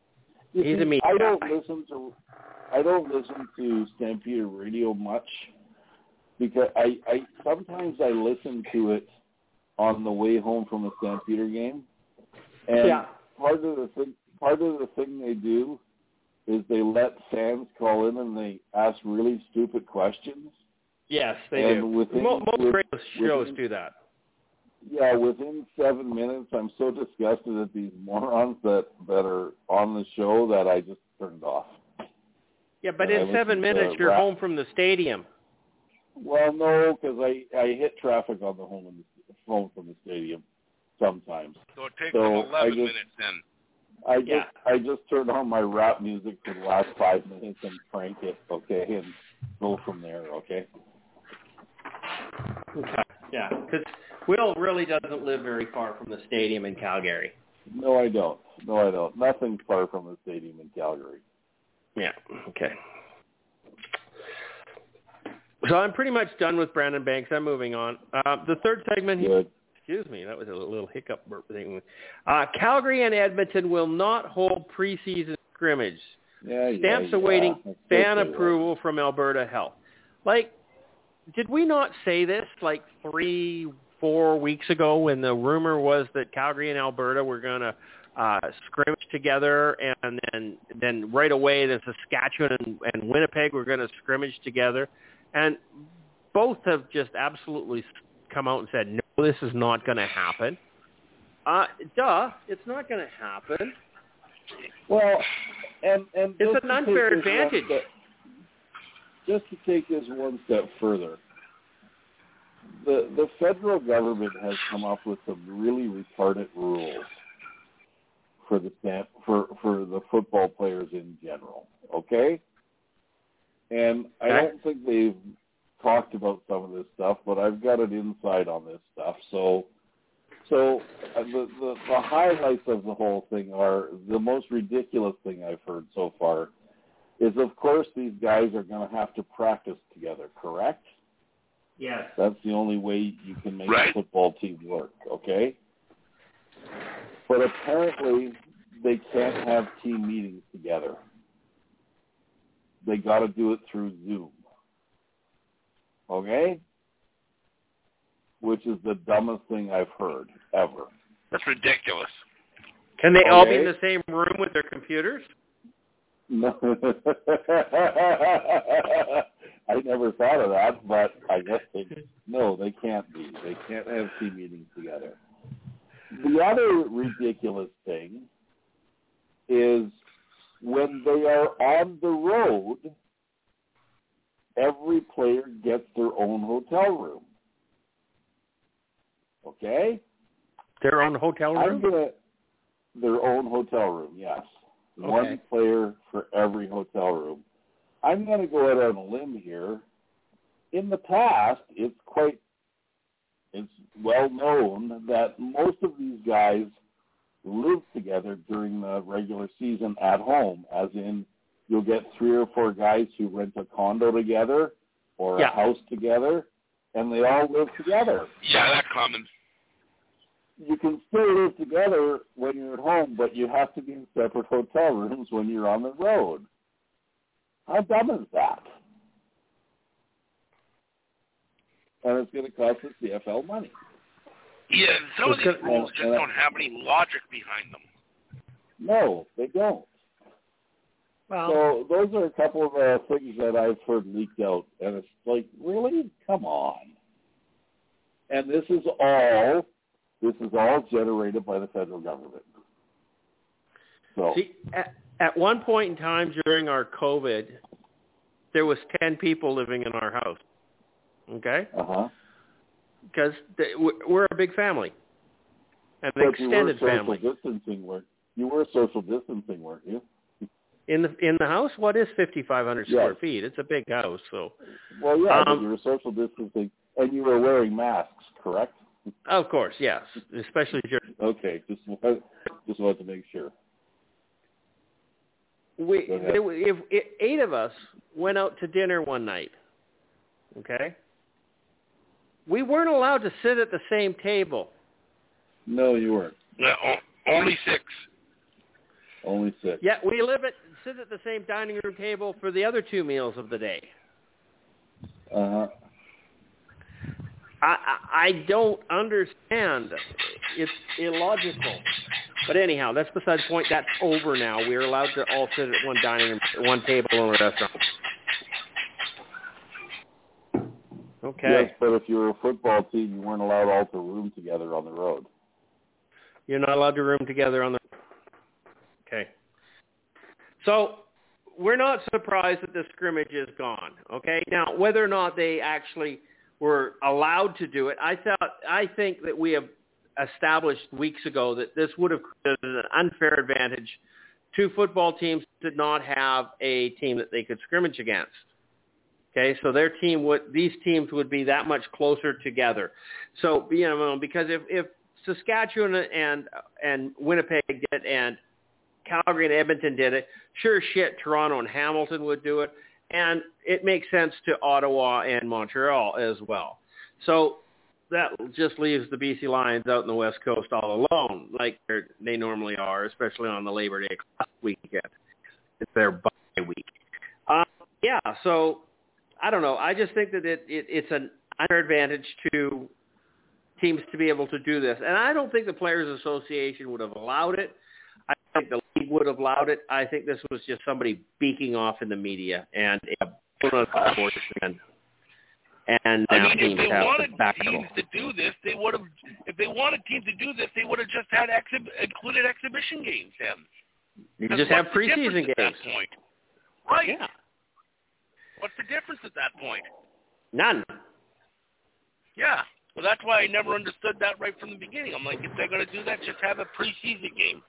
S1: He's a meat
S2: I don't listen to I don't listen to Stampede Radio much because I, I sometimes I listen to it on the way home from a Stampeder game. And
S1: Yeah.
S2: part of the thing part of the thing they do is they let fans call in and they ask really stupid questions.
S1: yes, they
S2: And
S1: do.
S2: within-
S1: most
S2: with-
S1: radio shows
S2: within-
S1: do that.
S2: Yeah, within seven minutes, I'm so disgusted at these morons that that are on the show that I just turned off.
S1: Yeah, but
S2: I
S1: in
S2: listen
S1: seven
S2: to
S1: minutes, you're
S2: rap.
S1: home from the stadium.
S2: Well, no, because I I hit traffic on the home in the home from the stadium sometimes.
S3: So it takes
S2: So,
S3: him
S2: I
S3: 11
S2: just-
S3: minutes then.
S2: I just
S1: Yeah.
S2: I just turned on my rap music for the last five minutes and crank it, okay, and go from there, okay.
S1: Okay. Yeah, because Will really doesn't live very far from the stadium in Calgary.
S2: No, I don't. No, I don't. Nothing far from the stadium in Calgary.
S1: Yeah. Okay. So I'm pretty much done with Brandon Banks. I'm moving on. Uh, the third segment. he-. Excuse me, that was a little hiccup burp thing. Uh, Calgary and Edmonton will not hold preseason scrimmage.
S2: Yeah, yeah,
S1: Stamps
S2: yeah.
S1: awaiting
S2: That's
S1: fan approval from Alberta Health. Like, did we not say this like three, four weeks ago when the rumor was that Calgary and Alberta were going to uh, scrimmage together, and then then right away the Saskatchewan and, and Winnipeg were going to scrimmage together, and both have just absolutely come out and said no, this is not going to happen. Uh, duh, it's not going to happen.
S2: Well, and and
S1: It's an unfair
S2: take this one
S1: advantage.
S2: step- just to take this one step further, the the federal government has come up with some really retarded rules for the stamp for for the football players in general. Okay, and I don't think they've talked about some of this stuff, but I've got an insight on this stuff. So, so uh, the, the the highlights of the whole thing are the most ridiculous thing I've heard so far is, of course, these guys are going to have to practice together. Correct?
S1: Yes.
S2: That's the only way you can make
S3: Right.
S2: a football team work. Okay. But apparently, they can't have team meetings together. They got to do it through Zoom. Okay? Which is the dumbest thing I've heard ever.
S3: That's ridiculous.
S1: Can they all be in the same room with their computers?
S2: No. (laughs) I never thought of that, but I guess they no, they can't be. They can't have team meetings together. The other ridiculous thing is when they are on the road, every player gets their own hotel room. Okay?
S1: Their own hotel room?
S2: gonna their own hotel room, yes. One player for every hotel room. I'm gonna go out on a limb here. In the past, it's quite it's well known that most of these guys live together during the regular season at home, as in you'll get three or four guys who rent a condo together or
S1: Yeah.
S2: a house together and they all live together
S3: Yeah, that's common.
S2: You can still live together when you're at home, but you have to be in separate hotel rooms when you're on the road. How dumb is that? And it's going to cost the CFL money.
S3: Yeah, some of these rules just don't have any logic behind them.
S2: No, they don't.
S1: Well,
S2: So those are a couple of uh, things that I've heard leaked out, and it's like, really? Come on. And this is all, this is all generated by the federal government. So
S1: see, at, at one point in time during our COVID, there was 10 people living in our house. Okay?
S2: uh huh.
S1: Because we're a big family. An
S2: But you were
S1: extended
S2: social
S1: family.
S2: distancing, weren't you? Were social distancing, weren't you?
S1: In the in the house, what is 5,500 square feet? It's a big house, so
S2: Well, yeah, but
S1: Um,
S2: you were social distancing, and you were wearing masks, correct?
S1: Of course, yes, especially during
S2: Okay, just just wanted to make sure.
S1: we
S2: Go ahead.
S1: there, if, if eight of us went out to dinner one night, okay, we weren't allowed to sit at the same table.
S2: No, you weren't.
S3: No, only six.
S2: Only six.
S1: Yeah, we live at sit at the same dining room table for the other two meals of the day.
S2: Uh huh.
S1: I, I don't understand. It's illogical. But anyhow, that's beside the point. That's over now. We're allowed to all sit at one dining room, one table in a restaurant. Okay.
S2: Yes, but if you were a football team, you weren't allowed all to room together on the road.
S1: You're not allowed to room together on the. Okay. So we're not surprised that the scrimmage is gone. Okay. Now, whether or not they actually were allowed to do it, I thought I think that we have established weeks ago that this would have created an unfair advantage to football teams did not have a team that they could scrimmage against. Okay, so their team would these teams would be that much closer together. So you know because if if Saskatchewan and and Winnipeg did it and Calgary and Edmonton did it, sure shit Toronto and Hamilton would do it, and it makes sense to Ottawa and Montreal as well. So that just leaves the BC Lions out in the West Coast all alone, like they normally are, especially on the Labor Day weekend. It's their bye week. Um, yeah, so I don't know. I just think that it, it it's an unfair advantage to teams to be able to do this, and I don't think the Players Association would have allowed it. I think the league would have allowed it. I think this was just somebody beaking off in the media and a unfortunate. And
S3: I mean, if they wanted
S1: to back it
S3: teams to do this, they would have. If they wanted teams to do this, they would have just had exhib- included exhibition games. Then
S1: You just have preseason
S3: difference at
S1: games.
S3: that point? Right.
S1: Yeah,
S3: What's the difference at that point?
S1: none.
S3: Yeah. Well, that's why I never understood that right from the beginning. I'm like, if they're going to do that, just have a preseason game.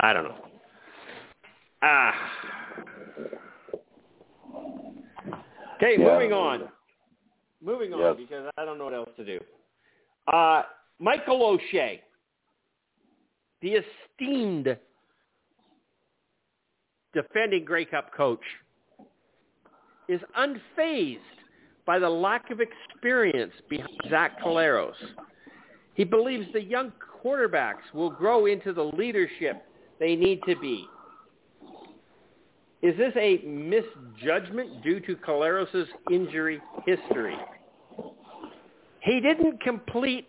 S1: I don't know. Ah. Okay,
S2: Yeah.
S1: moving on. Moving on
S2: Yes.
S1: because I don't know what else to do. Uh, Michael O'Shea, the esteemed defending Grey Cup coach, is unfazed by the lack of experience behind Zach Collaros. He believes the young quarterbacks will grow into the leadership they need to be. Is this a misjudgment due to Collaros' injury history? He didn't complete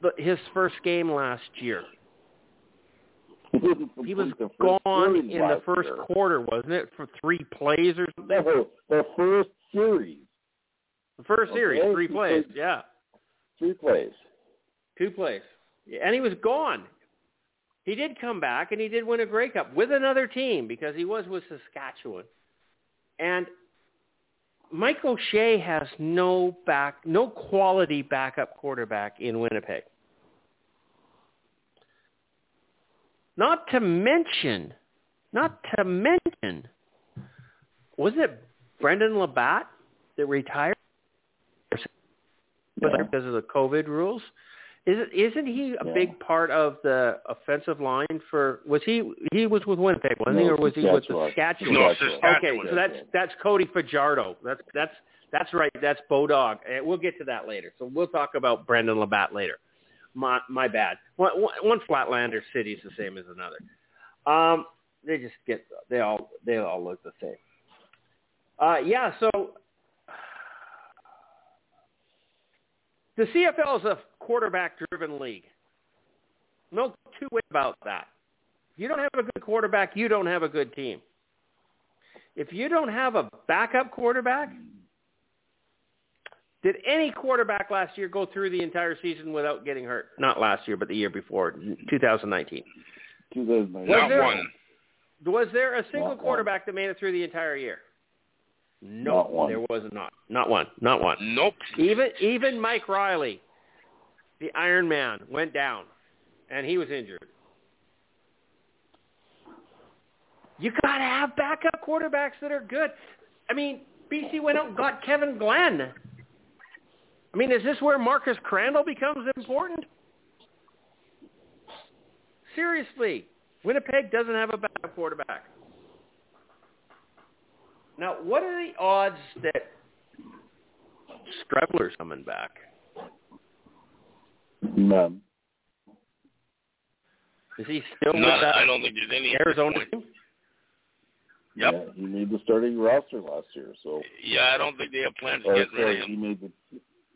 S1: the, his first game last year.
S2: He,
S1: was
S2: complete the first
S1: gone in the first
S2: year.
S1: quarter, wasn't it, for three plays or something?
S2: No, the first series,
S1: The first series,
S2: Okay,
S1: three plays. Yeah,
S2: Two plays.
S1: two plays. And he was gone. He did come back, and he did win a Grey Cup with another team because he was with Saskatchewan. And Mike O'Shea has no back, no quality backup quarterback in Winnipeg. Not to mention, not to mention, wasn't it Brendon LaBatte that retired
S2: Yeah.
S1: because of the COVID rules? Isn't isn't he a
S2: Yeah.
S1: big part of the offensive line for? Was he he was with Winnipeg, wasn't he, or was he with
S2: Saskatchewan.
S1: Saskatchewan?
S3: No,
S2: Saskatchewan.
S3: Saskatchewan.
S1: Okay, so that's that's Cody Fajardo. That's that's that's right. That's Bodog. And we'll get to that later. So we'll talk about Brendon LaBatte later. My my bad. One, one one Flatlander city is the same as another. Um, they just get they all they all look the same. Uh, yeah. So the CFL is a quarterback-driven league. No two ways about that. If you don't have a good quarterback, you don't have a good team. If you don't have a backup quarterback, did any quarterback last year go through the entire season without getting hurt? Not last year, but the year before, 2019.
S2: 2009.
S3: Not one.
S1: Was there a single
S2: Not one.
S1: quarterback that made it through the entire year? No,
S2: Not one.
S1: there was not. Not one. Not one.
S3: Nope.
S1: Even even Mike Reilly, the Iron Man, went down, and he was injured. You gotta have backup quarterbacks that are good. I mean, BC went out and got Kevin Glenn. I mean, is this where Marcus Crandell becomes important? Seriously, Winnipeg doesn't have a backup quarterback. Now, what are the odds that Streveler's coming back?
S2: None.
S1: Is he still
S3: None.
S1: with that
S3: I don't think there's any
S1: Arizona team?
S3: Yep.
S2: Yeah, he made the starting roster last year, so
S3: Yeah, I don't think they have plans to get rid
S2: sorry,
S3: of
S2: he
S3: him.
S2: made the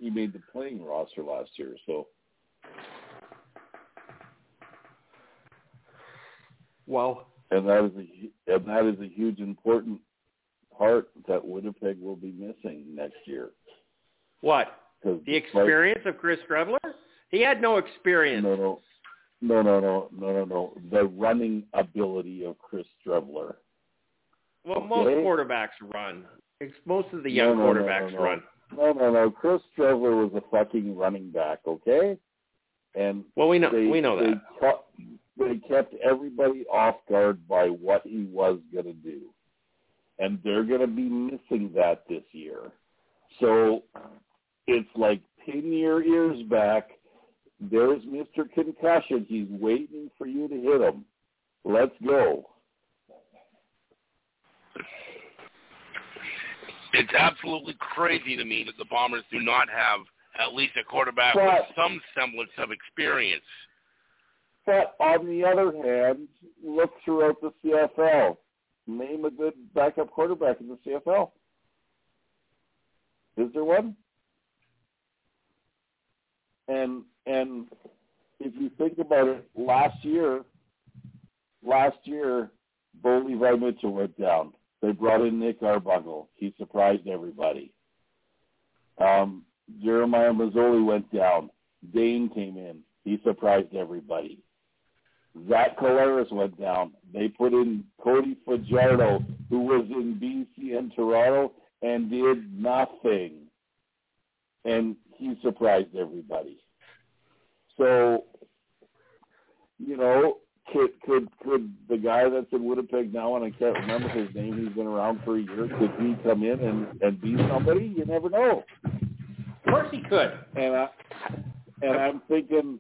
S2: he made the playing roster last year, so
S1: Well,
S2: and that is a and that is a huge important part that Winnipeg will be missing next year.
S1: What? The experience of Chris Streveler? He had no experience.
S2: No, no, no, no, no, no, no, no. The running ability of Chris Streveler.
S1: Well, most
S2: Okay.
S1: quarterbacks run. Most of the young
S2: No, no,
S1: quarterbacks
S2: no,
S1: run.
S2: No, no, no. Chris Streveler was a fucking running back, okay? And
S1: Well, we know
S2: they,
S1: we know
S2: they
S1: that.
S2: Kept, they kept everybody off guard by what he was going to do, and they're going to be missing that this year. So it's like pin your ears back. There's Mr. Concussion. He's waiting for you to hit him. Let's go.
S3: It's absolutely crazy to me that the Bombers do not have at least a quarterback
S2: But-
S3: with some semblance of experience.
S2: But on the other hand, look throughout the CFL. Name a good backup quarterback in the CFL. Is there one? And and if you think about it, last year, last year, Bo Levi Mitchell went down. They brought in Nick Arbuckle. He surprised everybody. Um, Jeremiah Masoli went down. Dane came in. He surprised everybody. Zach Collaros went down. They put in Cody Fajardo, who was in BC and Toronto and did nothing. And he surprised everybody. So, you know, could could could the guy that's in Winnipeg now, and I can't remember his name, he's been around for a year, could he come in and and be somebody? You never know.
S1: Of course he could.
S2: And I and I'm thinking,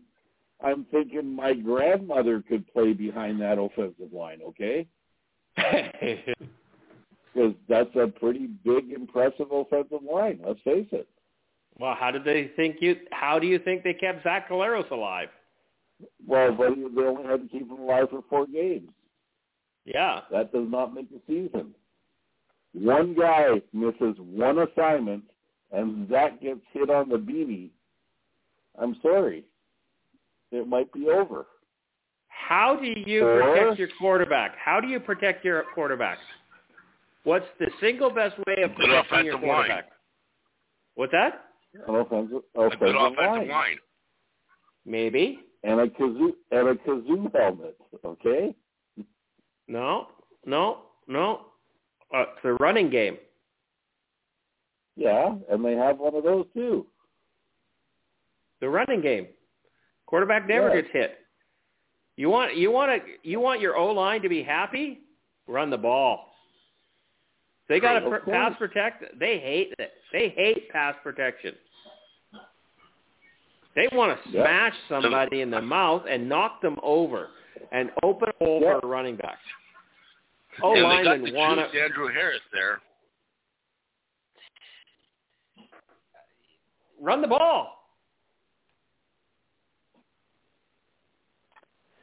S2: I'm thinking my grandmother could play behind that offensive line. Okay. (laughs) Because that's a pretty big, impressive offensive line. Let's face it.
S1: well, how did they think you? How do you think they kept Zach Collaros alive?
S2: Well, but they only had to keep him alive for four games.
S1: Yeah.
S2: That does not make a season. One guy misses one assignment, and Zach gets hit on the beanie. I'm sorry. It might be over.
S1: How do you
S2: Or-
S1: protect your quarterback? How do you protect your quarterback? What's the single best way of protecting your
S3: offensive line.
S1: quarterback? What's that?
S2: An offensive,
S3: A good
S2: offensive
S3: offensive
S2: line.
S3: line.
S1: Maybe.
S2: And a kazoo and a kazoo helmet. Okay.
S1: No. No. No. Uh, it's a running game.
S2: Yeah, and they have one of those too.
S1: The running game. Quarterback never
S2: Yeah.
S1: gets hit. You want you want to you want your O line to be happy? Run the ball. They got to
S2: Of
S1: pr-
S2: course.
S1: pass protect. They hate it. They hate pass protection. They want to
S2: Yeah.
S1: smash somebody in the mouth and knock them over and open a hole
S2: Yeah.
S1: for a running back. O
S3: and they got
S1: linemen
S3: the
S1: wanna...
S3: Andrew Harris there.
S1: Run the ball.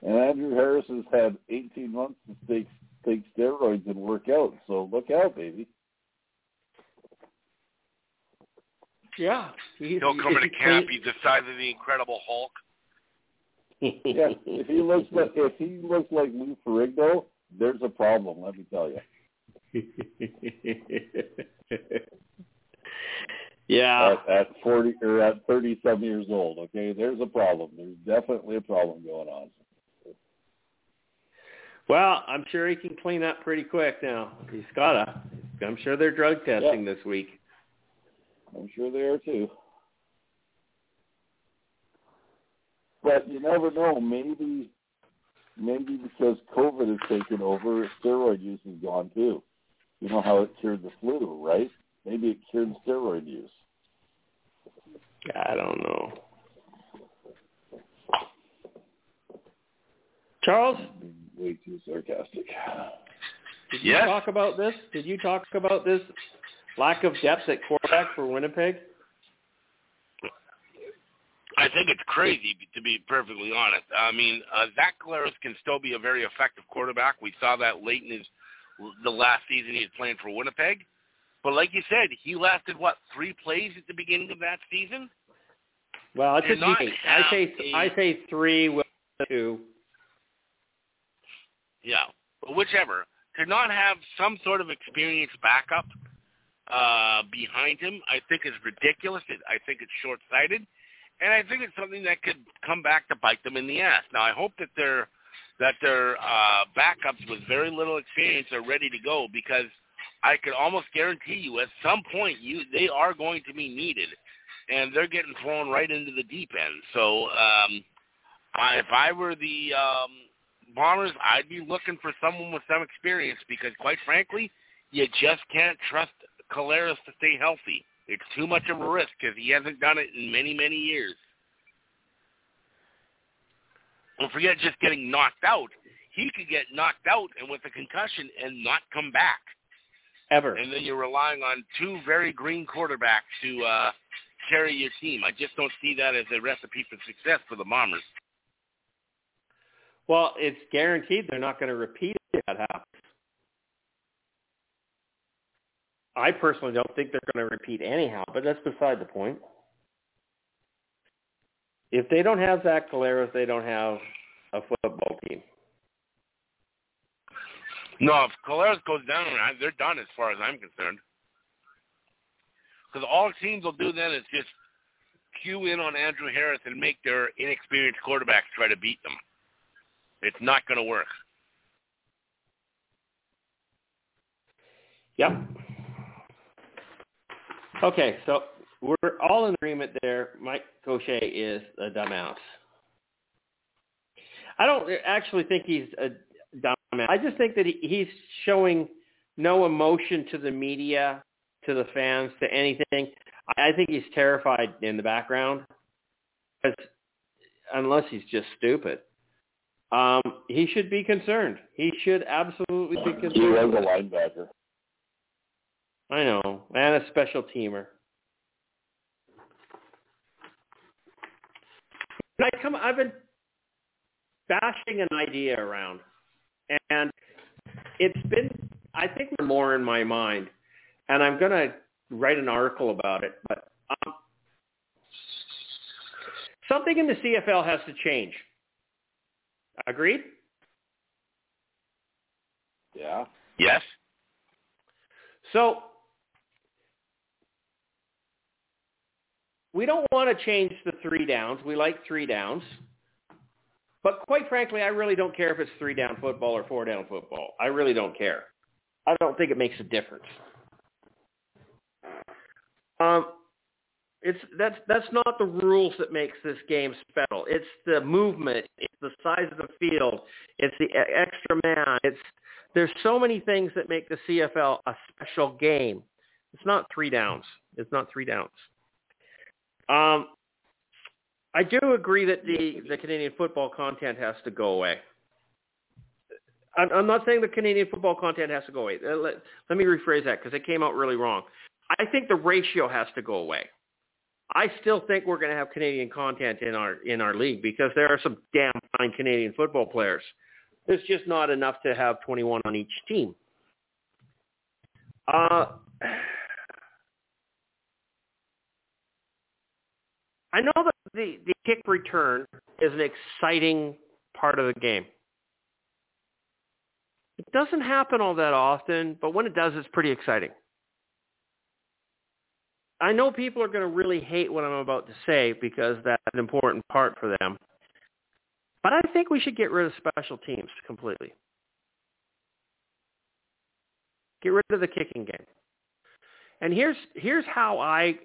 S2: And Andrew Harris has had 18 months to take take steroids and work out. So look out, baby.
S1: Yeah. He's,
S3: He'll come in a
S1: he's
S3: camp. He's the size of the Incredible Hulk.
S2: Yeah, if he looks like if he looks like Lou Ferrigno, there's a problem. Let me tell you. (laughs)
S1: yeah.
S2: At, at 40 or at thirty-seven years old, okay, there's a problem. There's definitely a problem going on.
S1: Well, I'm sure he can clean up pretty quick now. He's gotta. I'm sure they're drug testing this week.
S2: I'm sure they are too. But you never know. Maybe, maybe because COVID has taken over, steroid use is gone too. You know how it cured the flu, right? Maybe it cured steroid use.
S1: I don't know. Charles,
S2: way too sarcastic.
S1: did you
S3: Yes.
S1: talk about this? Did you talk about this lack of depth at quarterback for Winnipeg?
S3: I think it's crazy, to be perfectly honest. I mean, uh, Zach Collaros can still be a very effective quarterback. We saw that late in his the last season he had playing for Winnipeg. But like you said, he lasted what three plays at the beginning of that season.
S1: Well, it's
S3: Did
S1: a
S3: not
S1: D. I
S3: have
S1: say
S3: a-
S1: I say three with two.
S3: Yeah, but whichever. To not have some sort of experienced backup uh, behind him, I think is ridiculous. I think it's short-sighted, and I think it's something that could come back to bite them in the ass. Now, I hope that their that their uh, backups with very little experience are ready to go because I could almost guarantee you at some point you they are going to be needed, and they're getting thrown right into the deep end. So um, I, if I were the um, Bombers, I'd be looking for someone with some experience because, quite frankly, you just can't trust Collaros to stay healthy. It's too much of a risk because he hasn't done it in many, many years. Don't forget just getting knocked out. He could get knocked out and with a concussion and not come back.
S1: Ever.
S3: And then you're relying on two very green quarterbacks to uh, carry your team. I just don't see that as a recipe for success for the Bombers.
S1: Well, it's guaranteed they're not going to repeat if that happens. I personally don't think they're going to repeat anyhow, but that's beside the point. If they don't have Zach Collaros, they don't have a football team.
S3: No, if Collaros goes down, they're done as far as I'm concerned. Because all teams will do then is just cue in on Andrew Harris and make their inexperienced quarterbacks try to beat them. It's not going to work.
S1: Yep. Okay, so we're all in agreement there. Mike Gaucher is a dumbass. I don't actually think he's a dumbass. I just think that he, he's showing no emotion to the media, to the fans, to anything. I think he's terrified in the background, because unless he's just stupid. Um, he should be concerned. He should absolutely be concerned.
S2: He was a linebacker.
S1: I know, and a special teamer. I come. I've been bashing an idea around, and it's been. I think more in my mind, and I'm going to write an article about it. But um, something in the CFL has to change. Agreed?
S2: Yeah.
S3: Yes.
S1: So we don't want to change the three downs. We like three downs. But quite frankly, I really don't care if it's three down football or four down football. I really don't care. I don't think it makes a difference. Um, it's that's that's not the rules that makes this game special. It's the movement, it's the size of the field, it's the extra man. It's there's so many things that make the CFL a special game. It's not three downs. It's not three downs. Um, I do agree that the the Canadian football content has to go away. I'm, not saying the Canadian football content has to go away. Uh, let, let me rephrase that because it came out really wrong. I think the ratio has to go away. I still think we're going to have Canadian content in our in our league because there are some damn fine Canadian football players. There's just not enough to have 21 on each team. Uh, (sighs) I know that the, the kick return is an exciting part of the game. It doesn't happen all that often, but when it does, it's pretty exciting. I know people are going to really hate what I'm about to say because that's an important part for them. But I think we should get rid of special teams completely. Get rid of the kicking game. And here's here's how I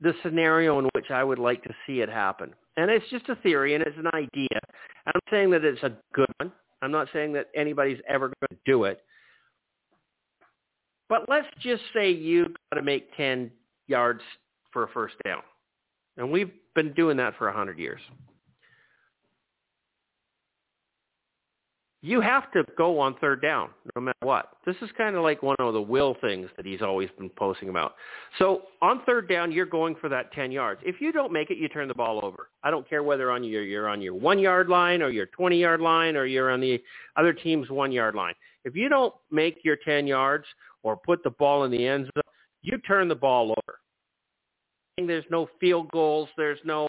S1: the scenario in which I would like to see it happen. And it's just a theory and it's an idea. I'm saying that it's a good one. I'm not saying that anybody's ever going to do it. But let's just say you got to make 10 yards for a first down. And we've been doing that for 100 years. You have to go on third down, no matter what. This is kind of like one of the will things that he's always been posting about. So on third down, you're going for that 10 yards. If you don't make it, you turn the ball over. I don't care whether on your, you're on your one-yard line or your 20-yard line or you're on the other team's one-yard line. If you don't make your 10 yards or put the ball in the end zone, you turn the ball over. There's no field goals. There's no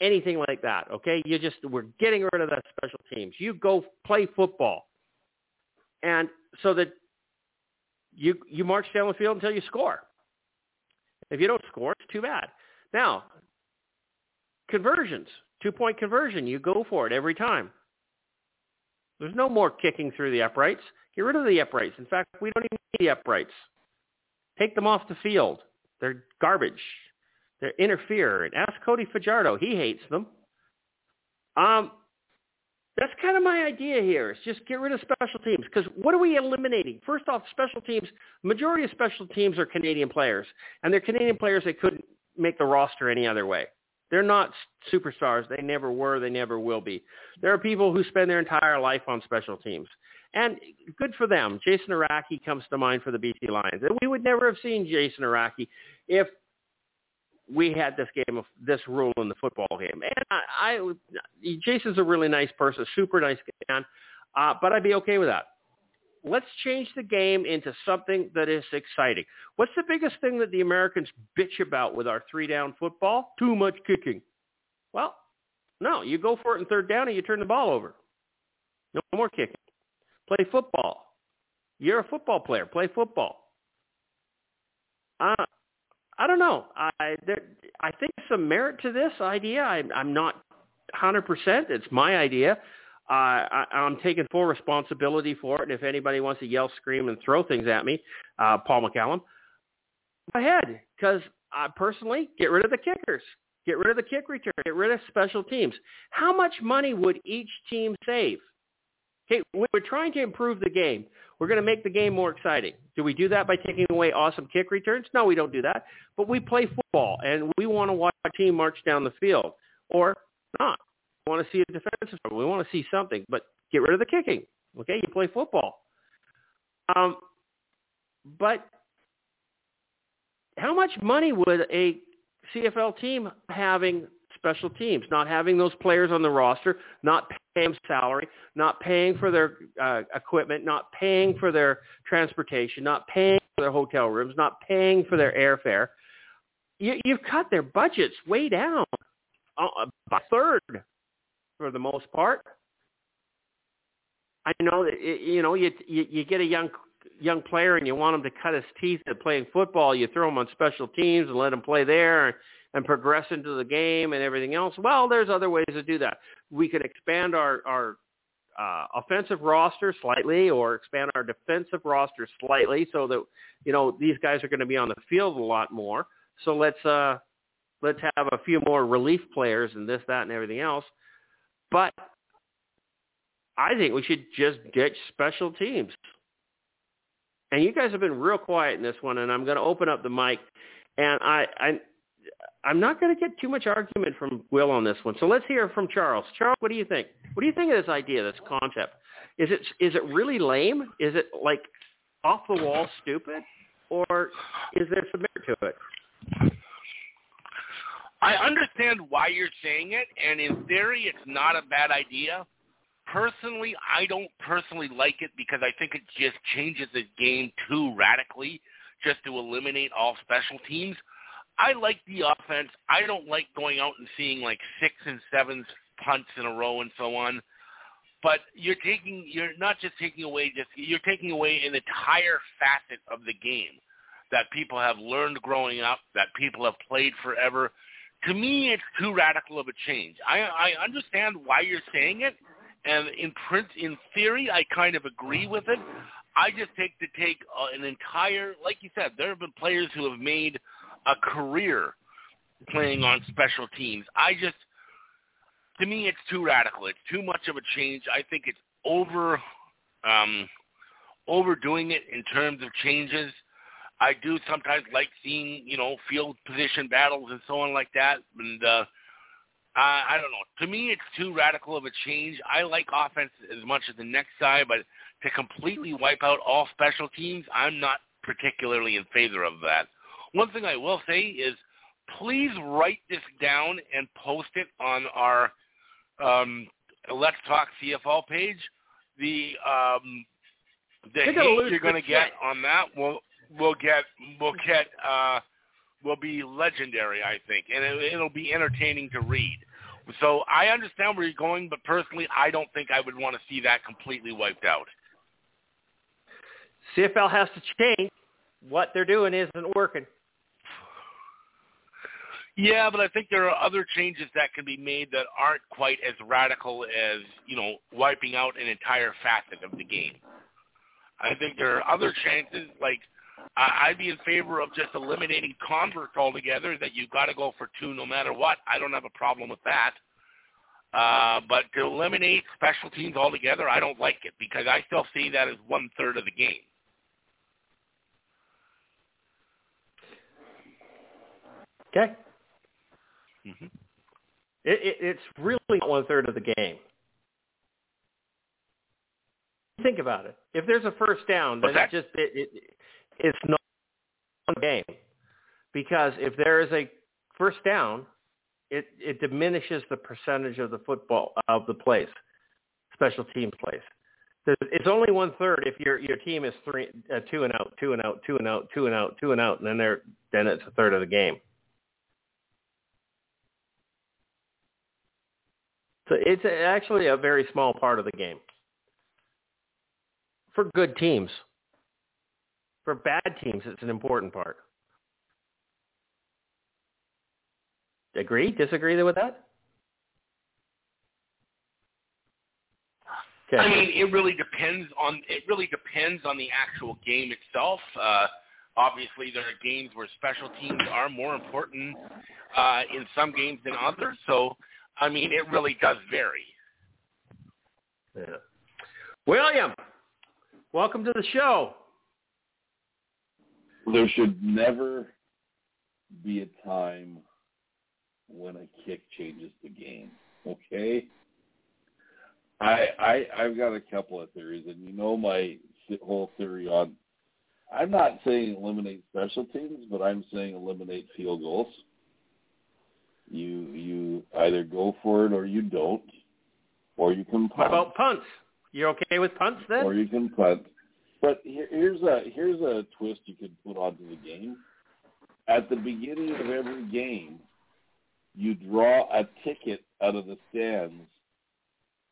S1: anything like that. Okay, you just we're getting rid of the special teams. You go play football, and so that you you march down the field until you score. If you don't score, it's too bad. Now, conversions, two point conversion, you go for it every time. There's no more kicking through the uprights. Get rid of the uprights. In fact, we don't even need the uprights. Take them off the field. They're garbage. They're interfere. And ask Cody Fajardo. He hates them. Um, that's kind of my idea here. Is just get rid of special teams because what are we eliminating? First off, special teams. Majority of special teams are Canadian players, and they're Canadian players that couldn't make the roster any other way. They're not superstars. They never were. They never will be. There are people who spend their entire life on special teams. And good for them. Jason Arakgi comes to mind for the BC Lions. And we would never have seen Jason Arakgi if we had this game of this rule in the football game. And I, I Jason's a really nice person, super nice man, uh, but I'd be okay with that. Let's change the game into something that is exciting. What's the biggest thing that the Americans bitch about with our three down football? Too much kicking. Well, no, you go for it in third down and you turn the ball over. No more kicking. Play football. You're a football player. Play football. Uh, I don't know. I there, I think some merit to this idea. I, I'm not 100%. It's my idea. Uh, I, I'm taking full responsibility for it. And if anybody wants to yell, scream, and throw things at me, uh, Paul McCallum, go ahead. Because uh, personally, get rid of the kickers. Get rid of the kick return. Get rid of special teams. How much money would each team save? Okay, we're trying to improve the game. We're going to make the game more exciting. Do we do that by taking away awesome kick returns? No, we don't do that. But we play football, and we want to watch our team march down the field, or not. We want to see a defensive. We want to see something, but get rid of the kicking. Okay, you play football. Um, but how much money would a CFL team having special teams, not having those players on the roster, not paying salary, not paying for their uh, equipment, not paying for their transportation, not paying for their hotel rooms, not paying for their airfare. You, you've cut their budgets way down, uh, by a third for the most part. I know that you know you, you you get a young young player and you want him to cut his teeth at playing football. You throw him on special teams and let him play there and progress into the game and everything else. Well, there's other ways to do that. We could expand our our uh, offensive roster slightly, or expand our defensive roster slightly, so that you know these guys are going to be on the field a lot more. So let's uh, let's have a few more relief players and this, that, and everything else. But I think we should just ditch special teams. And you guys have been real quiet in this one, and I'm going to open up the mic. And I, I I'm not going to get too much argument from Will on this one. So let's hear from Charles. Charles, what do you think? What do you think of this idea, this concept? Is it is it really lame? Is it like off the wall stupid, or is there some merit to it?
S3: I understand why you're saying it, and in theory, it's not a bad idea. Personally, I don't personally like it because I think it just changes the game too radically just to eliminate all special teams. I like the offense. I don't like going out and seeing like six and seven punts in a row and so on. But you're taking you're not just taking away just you're taking away an entire facet of the game that people have learned growing up, that people have played forever. To me, it's too radical of a change. I, I understand why you're saying it, and in print, in theory, I kind of agree with it. I just take to take uh, an entire, like you said, there have been players who have made a career playing on special teams. I just, to me, it's too radical. It's too much of a change. I think it's over, um, overdoing it in terms of changes. I do sometimes like seeing, you know, field position battles and so on like that. And uh, I, I don't know. To me, it's too radical of a change. I like offense as much as the next guy, but to completely wipe out all special teams, I'm not particularly in favor of that. One thing I will say is please write this down and post it on our um, Let's Talk CFL page. The um, the hate you're going to get on that will will get will get uh, will be legendary, I think, and it, it'll be entertaining to read. So I understand where you're going, but personally, I don't think I would want to see that completely wiped out.
S1: CFL has to change. What they're doing isn't working.
S3: Yeah, but I think there are other changes that can be made that aren't quite as radical as, you know, wiping out an entire facet of the game. I think there are other chances, like I'd be in favor of just eliminating converts altogether, that you've got to go for two no matter what. I don't have a problem with that. Uh, but to eliminate special teams altogether, I don't like it because I still see that as one third of the game.
S1: Okay.
S3: Mm-hmm.
S1: It, it, it's really not one third of the game. Think about it. If there's a first down, then it just it, it it's not a game because if there is a first down, it it diminishes the percentage of the football of the place, special teams place. It's only one third if your your team is three uh, two and out, two and out, two and out, two and out, two and out, and then they're then it's a third of the game. So it's actually a very small part of the game for good teams. For bad teams, it's an important part. Agree? Disagree with that?
S3: Okay. I mean, it really depends on it really depends on the actual game itself. Uh, obviously, there are games where special teams are more important uh, in some games than others. So, I mean, it really does vary.
S1: Yeah. William, welcome to the show.
S2: There should never be a time when a kick changes the game. Okay? I I I've got a couple of theories, and you know my whole theory on. I'm not saying eliminate special teams, but I'm saying eliminate field goals. You you either go for it or you don't, or you can punt.
S1: What about punts? You're okay with punts then?
S2: Or you can punt. But here's a here's a twist you could put onto the game. At the beginning of every game, you draw a ticket out of the stands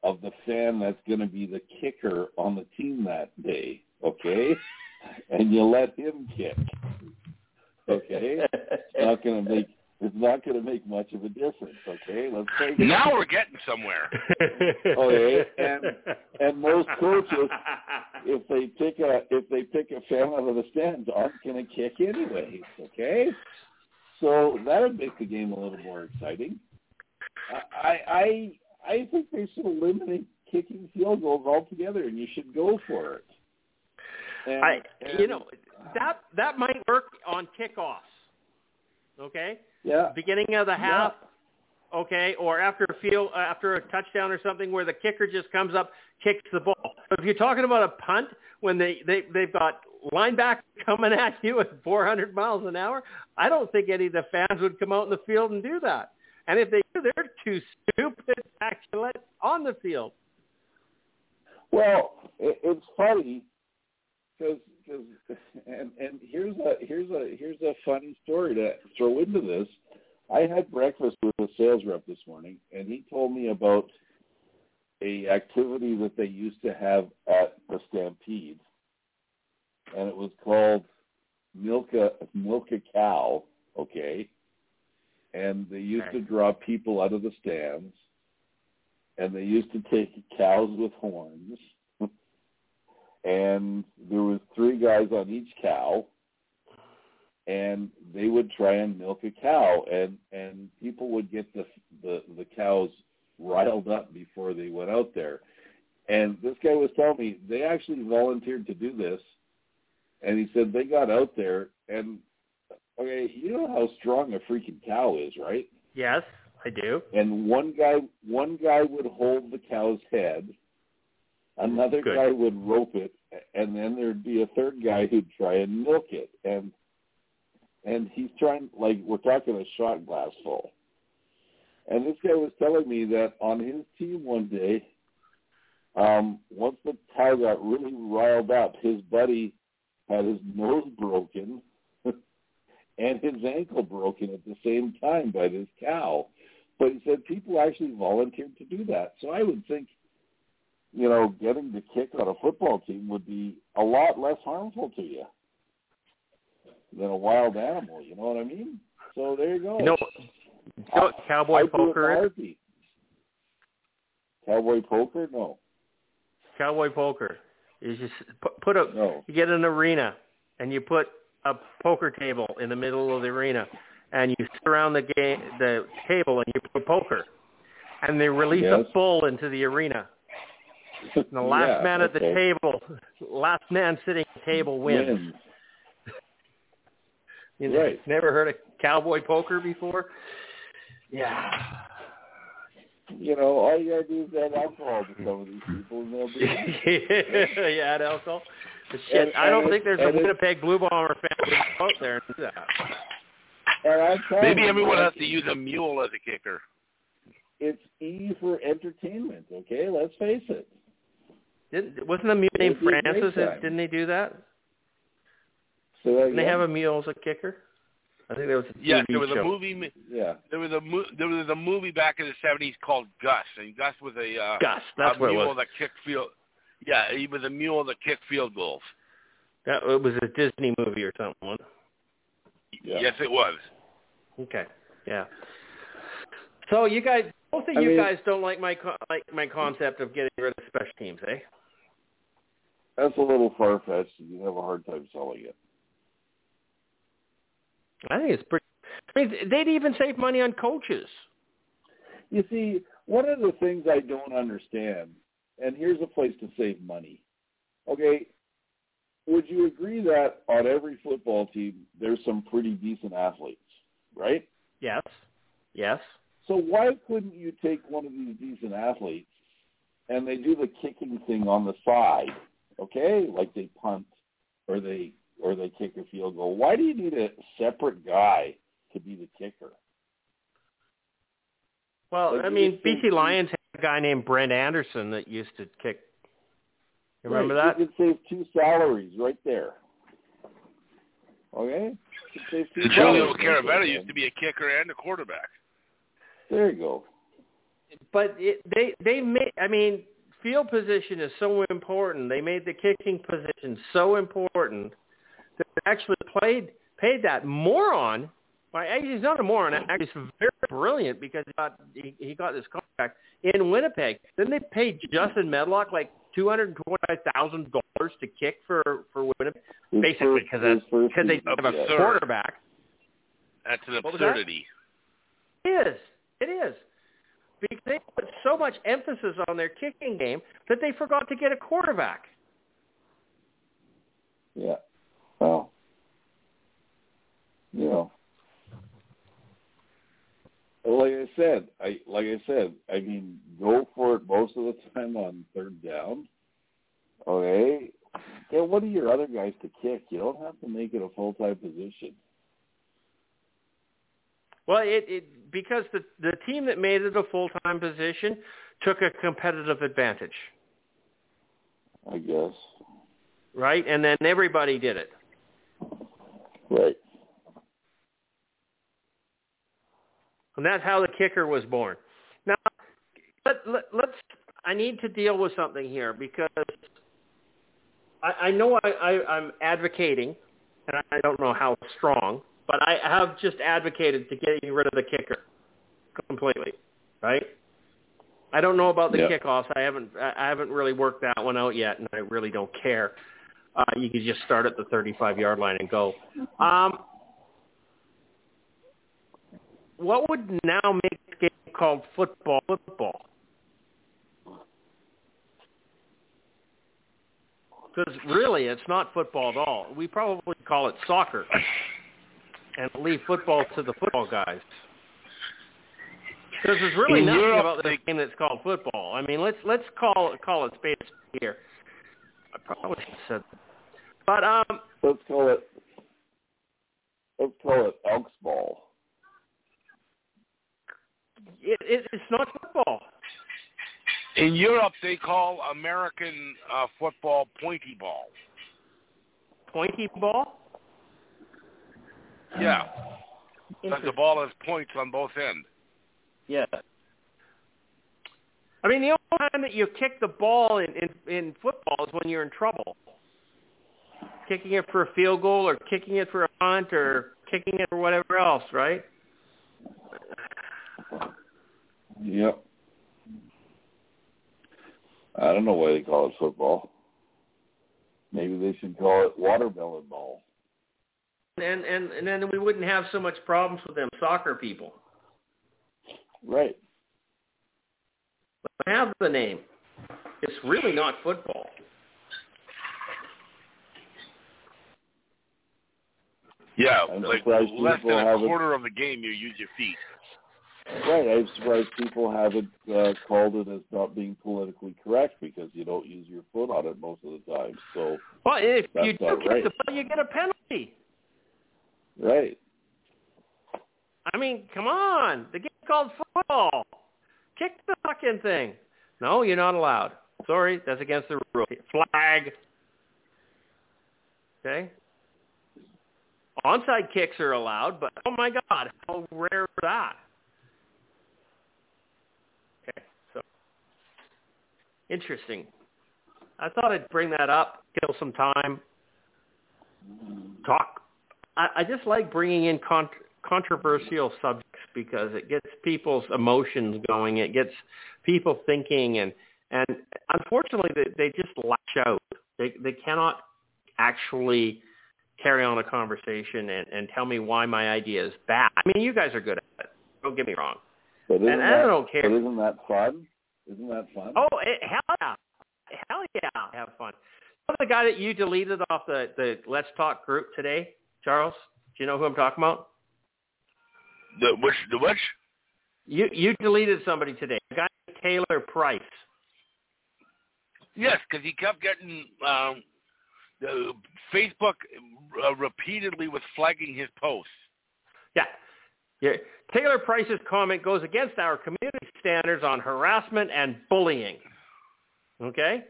S2: of the fan that's going to be the kicker on the team that day, okay? And you let him kick, okay? It's not going to make it's not going to make much of a difference, okay? Let's say
S3: now we're getting somewhere. (laughs)
S2: Oh, okay, and and most coaches, if they pick a if they pick a fan out of the stands, aren't going to kick anyways, okay? So that would make the game a little more exciting. I I I think they should eliminate kicking field goals altogether, and you should go for it. And,
S1: I,
S2: and,
S1: you know, that that might work on kickoffs. Okay.
S2: Yeah.
S1: Beginning of the half. Yeah. Okay, or after a field, uh, after a touchdown or something, where the kicker just comes up, kicks the ball. But if you're talking about a punt, when they they they've got linebacker (laughs) coming at you at 400 miles an hour, I don't think any of the fans would come out in the field and do that. And if they do, they're too stupid to actually let on the field.
S2: Well, it, it's funny because and and here's a here's a here's a funny story to throw into this. I had breakfast with a sales rep this morning, and he told me about a activity that they used to have at the Stampede, and it was called milk a milk a cow. Okay, and they used to draw people out of the stands, and they used to take cows with horns and there was three guys on each cow and they would try and milk a cow and and people would get the the the cows riled up before they went out there. And this guy was telling me they actually volunteered to do this and he said they got out there and okay you know how strong a freaking cow is right?
S1: Yes i do.
S2: And one guy one guy would hold the cow's head Another
S1: Good.
S2: guy would rope it, and then there'd be a third guy who'd try and milk it, and and he's trying like we're talking a shot glass full. And this guy was telling me that on his team one day, um, once the cow got really riled up, his buddy had his nose broken (laughs) and his ankle broken at the same time by this cow. But he said people actually volunteered to do that. So I would think you know, getting the kick on a football team would be a lot less harmful to you than a wild animal. You know what I mean? So there you go.
S1: You know, you know what cowboy
S2: I
S1: poker
S2: is? Cowboy poker? No.
S1: Cowboy poker is just put, put a
S2: no.
S1: you get an arena and you put a poker table in the middle of the arena and you sit around the game the table and you put poker and they release
S2: yes.
S1: a bull into the arena (laughs) and the last
S2: yeah,
S1: man at the table, last man sitting at the table wins.
S2: Wins. (laughs)
S1: You know,
S2: Right.
S1: Never heard of cowboy poker before? Yeah.
S2: You know, all you gotta do is add alcohol to some of these people, and they'll be. (laughs)
S1: yeah, at alcohol. But shit,
S2: And-
S1: I don't
S2: and
S1: think there's a Winnipeg Blue Bomber fan who out there and do that.
S2: And I'm telling
S3: Maybe
S2: you,
S3: everyone
S2: man,
S3: has to use a mule as a kicker.
S2: It's E for entertainment. Okay, let's face it.
S1: Didn't, wasn't the mule named
S2: It'd be a great
S1: Francis? Didn't they do that?
S2: So that
S1: Didn't they have a mule as a kicker? I think there was a
S3: Yes,
S1: TV
S3: there was
S1: show.
S3: a movie.
S2: yeah.
S3: There was a mo- there was a movie back in the seventies called Gus, and Gus was a uh,
S1: Gus, that's
S3: a
S1: what it
S3: mule
S1: was.
S3: that kicked field. Yeah, he was a mule that kicked field goals.
S1: That it was a Disney movie or something. wasn't
S2: Yeah.
S3: Yes, it was.
S1: Okay, yeah. So you guys, both of
S2: I
S1: you
S2: mean-
S1: guys don't like my co- like my concept of getting rid of special teams, eh?
S2: That's a little far fetched. You have a hard time selling it.
S1: I think it's pretty. I mean, they'd even save money on coaches.
S2: You see, one of the things I don't understand, and here's a place to save money. Okay, would you agree that on every football team there's some pretty decent athletes, right?
S1: Yes. Yes.
S2: So why couldn't you take one of these decent athletes and they do the kicking thing on the side, okay? Like they punt or they or they kick a field goal. Why do you need a separate guy to be the kicker?
S1: Well,
S2: Like,
S1: I mean,
S2: just think-
S1: BC Lions had a guy named Brent Anderson that used to kick. You remember
S2: right,
S1: that?
S2: You could save two salaries right there. Okay? You could save two
S3: Julio
S2: salaries
S3: Caravetta used to be a kicker and a quarterback.
S2: There you go.
S1: But it, they they made. I mean, field position is so important. They made the kicking position so important that they actually played paid that moron. Well, actually, he's not a moron. Actually, he's very brilliant because he got he, he got this contract in Winnipeg. Then they paid Justin Medlock like two hundred twenty-five thousand dollars to kick for for Winnipeg, basically because because they have a quarterback.
S3: That's an
S1: What was that?
S3: absurdity.
S1: It is. It is. Because they put so much emphasis on their kicking game that they forgot to get a quarterback.
S2: Yeah. Well, you know, like I said, I like I said, I mean, go for it most of the time on third down. Okay. Get one of your other guys to kick. You don't have to make it a full time position.
S1: Well, it, it because the the team that made it a full time position took a competitive advantage,
S2: I guess.
S1: right? And then everybody did it.
S2: Right.
S1: And that's how the kicker was born. Now, let, let, let's. I need to deal with something here because I, I know I, I, I'm advocating, and I don't know how strong, but I have just advocated to getting rid of the kicker completely, right? I don't know about the
S2: Yeah.
S1: kickoffs. I haven't. I haven't really worked that one out yet, and I really don't care. Uh, you could just start at the 35 yard line and go. Um, what would now make the game called football football? Because really, it's not football at all. We probably call it soccer, (laughs) and leave football to the football guys. Because there's really
S3: In
S1: nothing
S3: Europe,
S1: about this
S3: they-
S1: game that's called football. I mean, let's let's call call it space here. I probably should have said, that. but um,
S2: Let's call it. Let's call it Elks ball.
S1: it, it it's not football.
S3: In Europe, they call American uh, football pointy ball.
S1: Pointy ball.
S3: Yeah, uh, because the ball has points on both ends.
S1: Yeah. I mean, the only time that you kick the ball in, in in football is when you're in trouble. Kicking it for a field goal, or kicking it for a punt, or kicking it for whatever else, right?
S2: Yep. I don't know why they call it football. Maybe they should call it watermelon ball.
S1: And and and then we wouldn't have so much problems with them soccer people.
S2: Right.
S1: But I have the name. It's really not football.
S3: Yeah,
S2: I'm
S3: like
S2: surprised
S3: less
S2: people
S3: than a
S2: haven't-
S3: quarter of the game, you use your feet.
S2: Right. I'm surprised people haven't uh, called it as not being politically correct because you don't use your foot on it most of the time. So,
S1: Well, if you do
S2: not
S1: kick
S2: right.
S1: the ball, you get a penalty.
S2: Right.
S1: I mean, come on. The game's called football. Kick the fucking thing. No, you're not allowed. Sorry, that's against the rule. Flag. Okay. Onside kicks are allowed, but oh my god, how rare is that? Okay, so interesting. I thought I'd bring that up, kill some time, talk. I, I just like bringing in con- controversial subjects because it gets people's emotions going. It gets people thinking, and and unfortunately, they, they just lash out. They they cannot actually carry on a conversation and, and tell me why my idea is bad. I mean, you guys are good at it. Don't get me wrong.
S2: But
S1: And
S2: that,
S1: I don't care.
S2: But isn't that fun? Isn't that fun?
S1: Oh, it, hell yeah. Hell yeah. Have fun. The guy that you deleted off the, the Let's Talk group today, Charles? Do you know who I'm talking about?
S3: The which the which?
S1: You you deleted somebody today. A guy named Taylor Price.
S3: Yes, because he kept getting um, the Facebook uh, repeatedly was flagging his posts.
S1: Yeah. yeah. Taylor Price's comment goes against our community standards on harassment and bullying. Okay?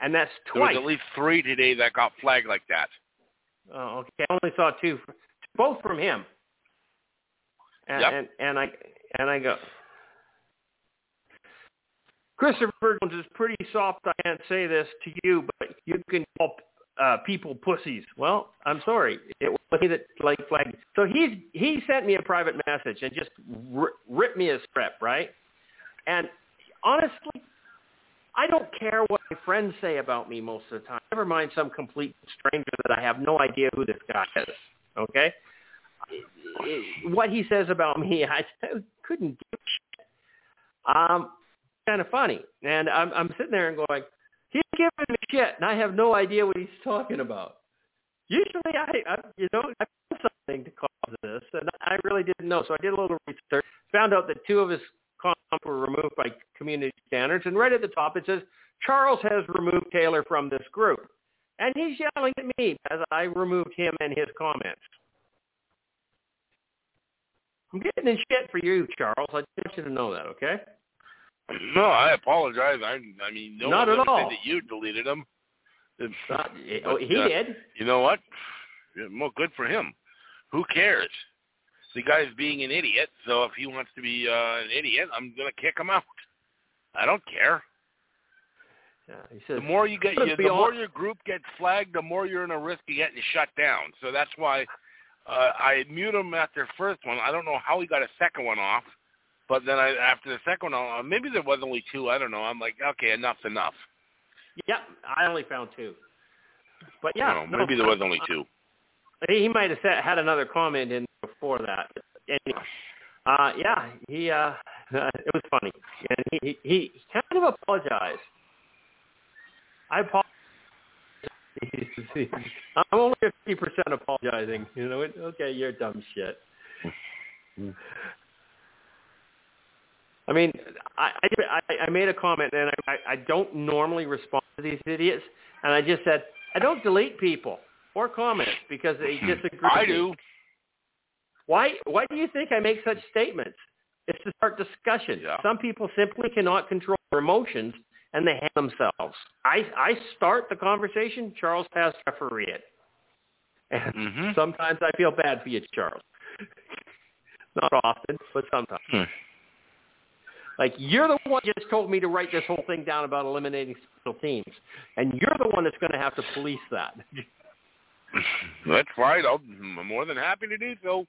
S1: And that's twice.
S3: There was at least three today that got flagged like that.
S1: Oh, okay. I only saw two, both from him. And,
S3: Yep.
S1: and and I and I go. Christopher Jones is pretty soft. I can't say this to you, but you can call uh, people pussies. Well, I'm sorry. It was me that like flagged. So he's he sent me a private message and just r- ripped me a script, right? And honestly, I don't care what my friends say about me most of the time. Never mind some complete stranger that I have no idea who this guy is. Okay? What he says about me, (laughs) I couldn't give a shit. Um, kind of funny. And I'm, I'm sitting there and going, he's giving me shit, and I have no idea what he's talking about. Usually, I, I you know, I found something to cause this, and I really didn't know. So I did a little research, found out that two of his comments were removed by community standards, and right at the top it says, Charles has removed Taylor from this group. And he's yelling at me as I removed him and his comments. I'm getting in shit for you, Charles. I just want you to know that, okay?
S3: No, I apologize. I I mean, no
S1: Not
S3: one
S1: at all.
S3: said that you deleted him. It's,
S1: Uh, oh, he
S3: uh,
S1: did.
S3: You know what? Well, good for him. Who cares? The guy's being an idiot, so if he wants to be uh, an idiot, I'm gonna kick him out. I don't care.
S1: Yeah, he says,
S3: The more you get, you, the more your group gets flagged, the more you're in a risk of getting shut down. So that's why uh, I mute him after first one. I don't know how he got a second one off, but then I, after the second one, uh, maybe there was only two. I don't know. I'm like, okay, enough's enough.
S1: Yep, I only found two. But yeah, no,
S3: maybe there was only two.
S1: He might have said, had another comment in before that. Anyway, uh, yeah, he uh, (laughs) it was funny, and he he, he kind of apologized. I apologize. (laughs) I'm only fifty percent apologizing. You know, it, okay, you're dumb shit. I mean, I, I I made a comment, and I I don't normally respond to these idiots, and I just said I don't delete people or comments because they disagree.
S3: I
S1: with me.
S3: do.
S1: Why why do you think I make such statements? It's to start discussion.
S3: Yeah.
S1: Some people simply cannot control their emotions and they hang themselves. I I start the conversation, Charles has to referee it. And
S3: Mhm.
S1: sometimes I feel bad for you, Charles. (laughs) Not often, but sometimes.
S3: Hmm.
S1: Like you're the one who just told me to write this whole thing down about eliminating special teams, and you're the one that's going to have to police that. (laughs) (laughs)
S3: That's right. I'll, I'm more than happy to do so.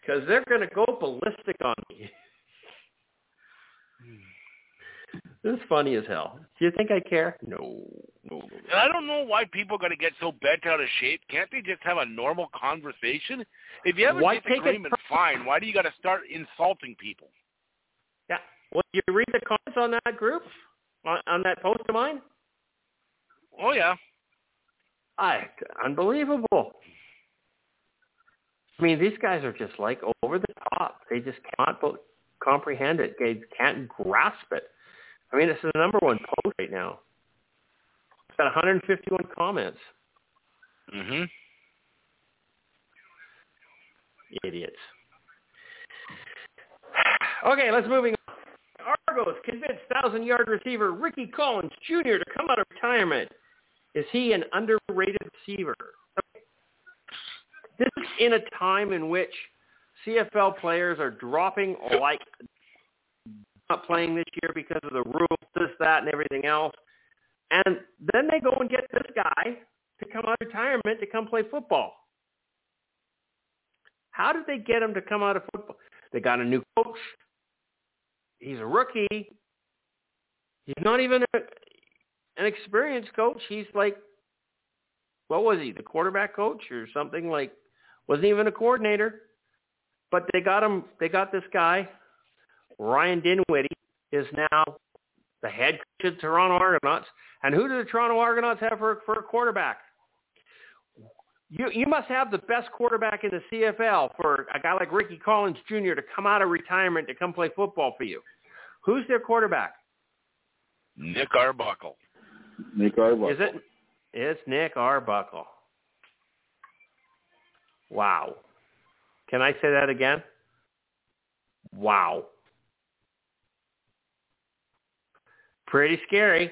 S1: because they're going to go ballistic on me. (sighs) this is funny as hell. Do you think I care? No, no, no.
S3: And I don't know why people got to get so bent out of shape. Can't they just have a normal conversation? If you have a
S1: Why take it
S3: disagreement, fine. Why do you got to start insulting people?
S1: Yeah. Well, you read the comments on that group, on, on that post of mine.
S3: Oh yeah.
S1: I unbelievable. I mean, these guys are just like over the top. They just cannot comprehend it. They can't grasp it. I mean, it's the number one post right now. It's got 151 comments.
S3: Mhm.
S1: Idiots. (sighs) Okay, let's moving on. Argos convinced thousand-yard receiver Ricky Collins Jr. to come out of retirement. Is he an underrated receiver? This is in a time in which CFL players are dropping like not playing this year because of the rules, this, that, and everything else. And then they go and get this guy to come out of retirement to come play football. How did they get him to come out of football? They got a new coach. He's a rookie. He's not even a, an experienced coach. He's like what was he, the quarterback coach or something like? Wasn't even a coordinator, but they got him. They got this guy, Ryan Dinwiddie, is now the head coach of the Toronto Argonauts. And who do the Toronto Argonauts have for for a quarterback? You you must have the best quarterback in the CFL for a guy like Ricky Collins Jr. to come out of retirement to come play football for you. Who's their quarterback?
S3: Nick Arbuckle.
S2: Nick Arbuckle.
S1: Is it? It's Nick Arbuckle. Wow. Can I say that again? Wow. Pretty scary.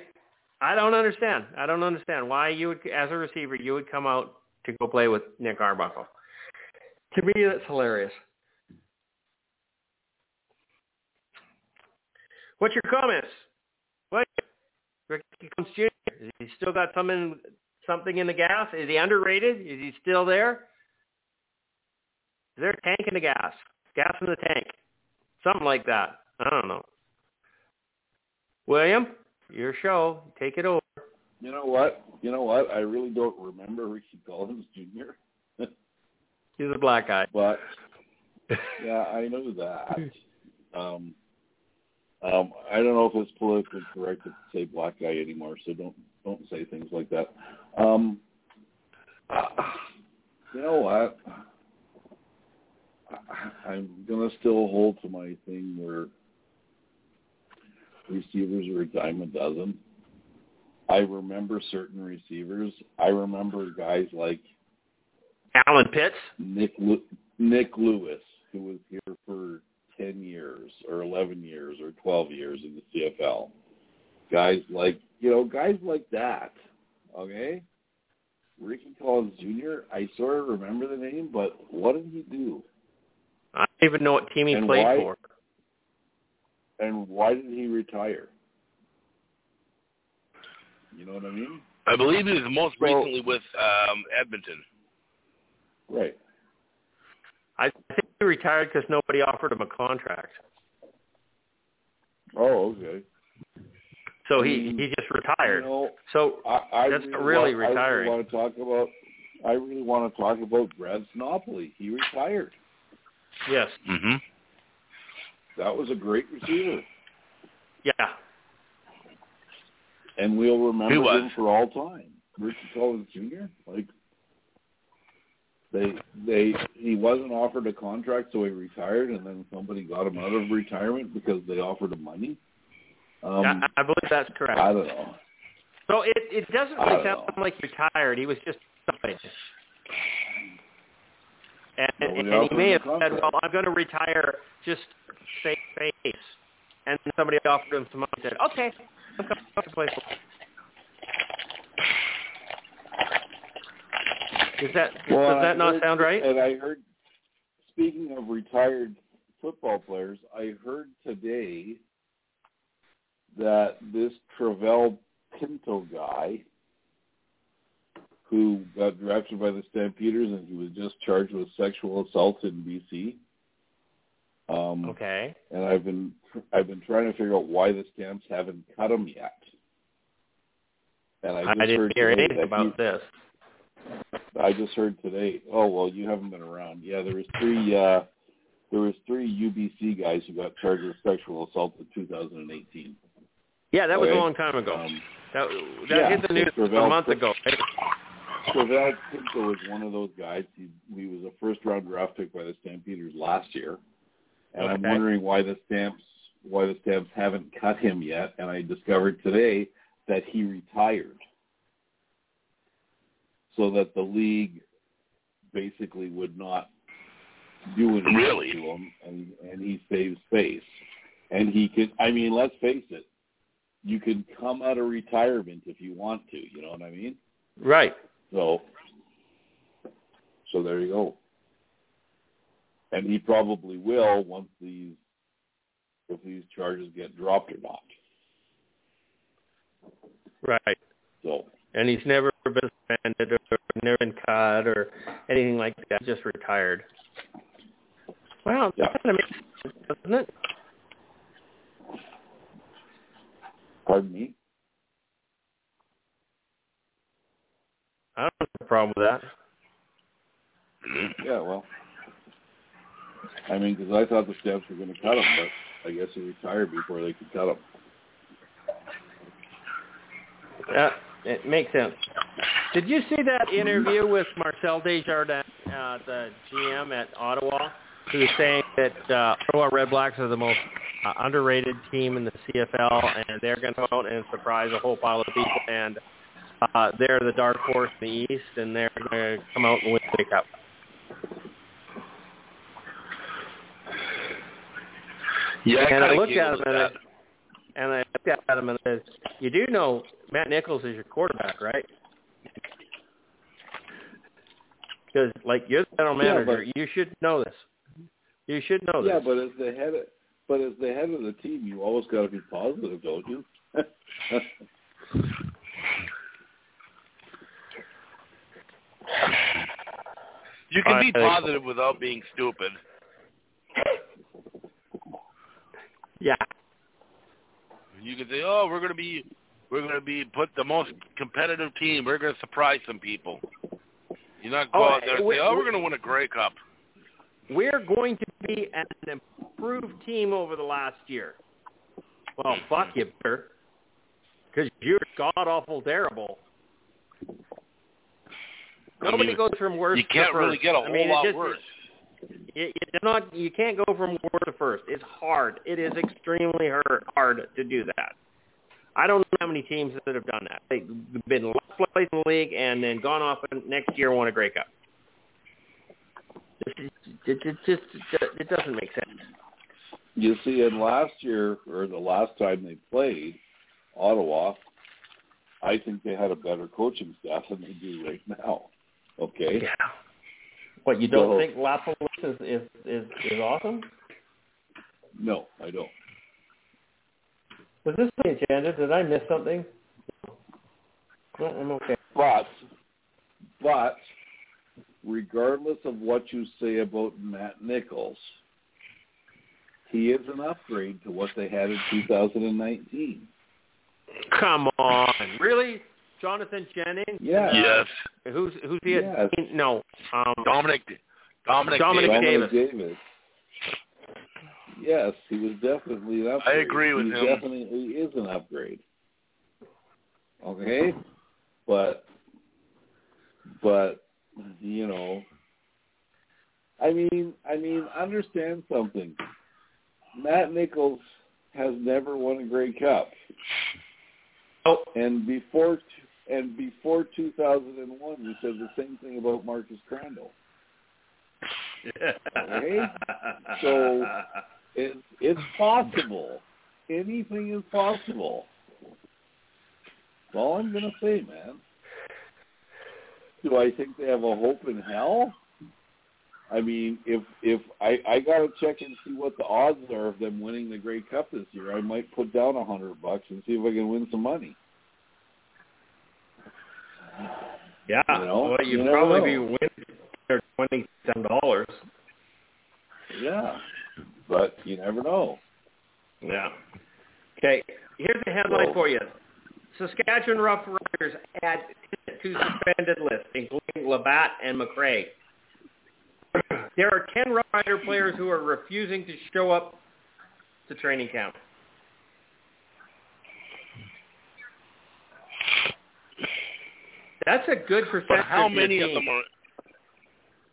S1: I don't understand. I don't understand why you would, as a receiver, you would come out to go play with Nick Arbuckle. To me, that's hilarious. What's your comments? Ricky Collins Jr. Is he still got something something in the gas? Is he underrated? Is he still there? Is there a tank in the gas? Gas in the tank. Something like that. I don't know. William, your show. Take it over.
S2: You know what? You know what? I really don't remember Ricky Collins Jr.
S1: He's a black guy.
S2: But (laughs) yeah, I know that. Um, um, I don't know if it's politically correct to say black guy anymore, so don't don't say things like that. Um, uh, (sighs) you know what? I, (sighs) I'm gonna still hold to my thing where receivers are a dime a dozen. I remember certain receivers. I remember guys like
S1: Allen Pitts.
S2: Nick Nik Lewis, who was here for ten years or eleven years or twelve years in the CFL. Guys like you know, guys like that. Okay? Ricky Collins Jr., I sort of remember the name, but what did he do?
S1: I don't even know what team he
S2: And
S1: played
S2: why-
S1: for.
S2: And why did he retire? You know what I mean?
S3: I believe he was most
S2: Well-
S3: recently with um, Edmonton.
S2: Right.
S1: I think he retired because nobody offered him a contract.
S2: Oh, okay.
S1: So he
S2: Mm.
S1: he just retired.
S2: You know,
S1: So
S2: I, I
S1: That's
S2: really
S1: really
S2: want,
S1: retiring.
S2: I really want to talk about. I really want to talk about Brad Sinopoli. He retired.
S1: yes,
S3: Mm-hmm.
S2: That was a great receiver,
S1: yeah,
S2: and we'll remember
S3: was.
S2: him for all time. Ricky Collins Jr. Like they they he wasn't offered a contract, so he retired, and then somebody got him out of retirement because they offered him money. Um,
S1: I, I believe that's correct.
S2: I don't know.
S1: So it it doesn't really sound
S2: know.
S1: like he retired. He was just somebody. And, and he may have said, "Well, I'm going to retire just face face," and somebody offered him some money. and Said, "Okay, I'm coming to play football." Does that
S2: Well,
S1: does that
S2: I
S1: not
S2: heard-
S1: sound right?
S2: And I heard, speaking of retired football players, I heard today that this Travell Pinto guy, who got drafted by the Stampeders and he was just charged with sexual assault in BC. Um,
S1: Okay.
S2: And I've been I've been trying to figure out why the Stamps haven't cut him yet. And I
S1: I, didn't
S2: heard
S1: hear anything about
S2: he,
S1: this.
S2: I just heard today. Oh well, you haven't been around. Yeah, there was three. uh There was three UBC guys who got charged with sexual assault in 2018.
S1: Yeah, that was
S2: Okay.
S1: a long time ago.
S2: Um,
S1: that that
S2: yeah,
S1: hit the news a month ago. Right?
S2: Travell Pinto was one of those guys. He, he was a first round draft pick by the Stampeders last year, and I'm wondering why the Stamps why the Stamps haven't cut him yet. And I discovered today that he retired, so that the league basically would not do anything
S3: Really?
S2: to him, and and he saves face. And he can. I mean, let's face it. You can come out of retirement if you want to. You know what I mean?
S1: Right.
S2: So, so there you go. And he probably will once these, if these charges get dropped or not.
S1: Right.
S2: So,
S1: And he's never been suspended or never been cut or anything like that. Just retired. Wow,
S2: Yeah.
S1: that kind of makes sense, doesn't it?
S2: pardon me.
S1: I don't know. problem with that.
S2: Yeah, well, I mean, because I thought the Stamps were going to cut him, but I guess he retired before they could cut him.
S1: Yeah, it makes sense. Did you see that interview with Marcel Desjardins, uh, the GM at Ottawa, who was saying that uh, Ottawa Red Blacks are the most uh, underrated team in the CFL, and they're going to come out and surprise a whole pile of people, and uh, they're the dark horse in the East, and they're going to come out and win the Cup.
S3: Yeah,
S1: and I
S3: kinda
S1: looked at
S3: giggled
S1: him and I, and I looked at him and I said, "You do know Matt Nichols is your quarterback, right?" Because like you're the general
S2: Yeah,
S1: manager, you should know this. You should know
S2: Yeah,
S1: this.
S2: Yeah, but as the head, of, but as the head of the team, you always got to be positive, don't you? (laughs)
S3: You can be positive without being stupid.
S1: yeah,
S3: You can say, "Oh, we're going to be, we're going to be put the most competitive team. We're going to surprise some people." You're not go
S1: Oh,
S3: out there and say, "Oh,
S1: we-
S3: we're going to win a Grey Cup."
S1: we're going to be an improved team over the last year. Well, mm-hmm. fuck you, better, because you're god awful terrible.
S3: I
S1: Nobody
S3: mean,
S1: goes from worst
S3: You can't
S1: to
S3: really
S1: first.
S3: get a
S1: I
S3: whole
S1: mean,
S3: lot
S1: just-
S3: worse.
S1: You, you're not. You can't go from worst to first. It's hard. It is extremely hard, hard to do that. I don't know how many teams that have done that. They've been last place in the league and then gone off and next year won a Grey Cup. It, it, it just it doesn't make sense.
S2: you see, in last year or the last time they played Ottawa, I think they had a better coaching staff than they do right now. Okay.
S1: Yeah. What you don't
S2: So-
S1: think LaPolice is, is is is awesome?
S2: No, I don't.
S1: Was this the agenda? Did I miss something? No, I'm okay.
S2: But, but, regardless of what you say about Matt Nichols, he is an upgrade to what they had in 2019.
S1: Come on, really, Jonathan Jennings?
S2: Yeah.
S3: Yes,
S1: Who's who's he? at-
S2: Yes.
S1: No, um,
S3: Dominique, Dominique,
S1: Dominique
S3: Davis.
S1: Davis.
S2: Davis. Yes, he was definitely an upgrade.
S3: I agree with
S2: he
S3: him.
S2: definitely is an upgrade. Okay? But but you know I mean I mean understand something. Matt Nichols has never won a Grey Cup.
S1: Oh.
S2: And before t- and before 2001 you said the same thing about Marcus Crandell. So it's it's possible. Anything is possible. That's all I'm gonna say, man. Do I think they have a hope in hell? I mean, if if I I gotta check and see what the odds are of them winning the Grey Cup this year, I might put down a hundred bucks and see if I can win some money.
S1: Yeah.
S2: You know,
S1: well, you'd
S2: you
S1: probably
S2: know.
S1: be winning twenty seven dollars.
S2: Yeah, but you never know.
S1: Yeah. Okay. Here's a headline
S2: Well-
S1: for you. Saskatchewan Rough Riders add to suspended list, including LaBatte and McRae. There are 10 Rough Rider players who are refusing to show up to training camp. That's a good percentage.
S3: But how many of them are?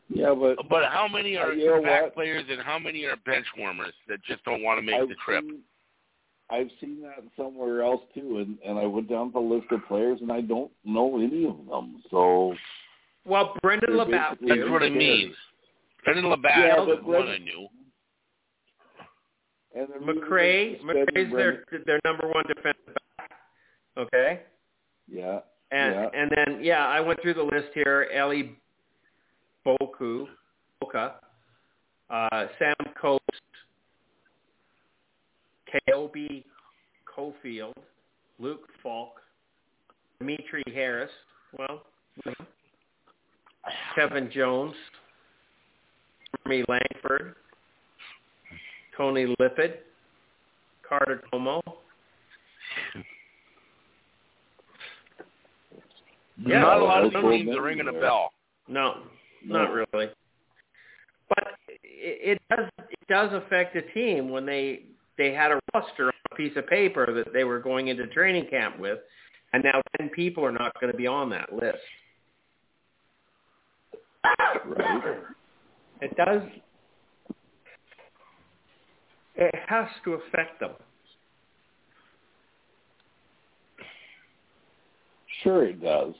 S2: Yeah, but
S3: But how many are
S2: Uh, you know
S3: impact
S2: what?
S3: players and how many are bench warmers that just don't want to make
S2: I've
S3: the trip?
S2: Seen, I've seen that somewhere else too, and and I went down the list of players, and I don't know any of them. So
S1: Well, Brendon
S2: They're
S1: LaBatte.
S2: basically-
S3: That's what I mean. Brendon LaBatte
S2: Yeah,
S3: is the one I knew.
S2: and then
S1: McRae,
S2: suspended
S1: McRae's their their number one defensive back. Okay.
S2: Yeah,
S1: And
S2: yeah.
S1: and then yeah, I went through the list here. Ellie Boku, Boka, uh, Sam Coates, Kobe Cofield, Luke Falk, Dimitri Harris. Well, Kevin Jones, Jeremy Langford, Tony Lippett, Carter Como. Yeah,
S3: Not a lot of
S2: household
S3: teams are ringing a bell.
S1: No,
S2: No.
S1: not really. But it, it does it does affect a team when they they had a roster on a piece of paper that they were going into training camp with, and now ten people are not going to be on that list.
S2: Right.
S1: It does. It has to affect them.
S2: Sure, it does.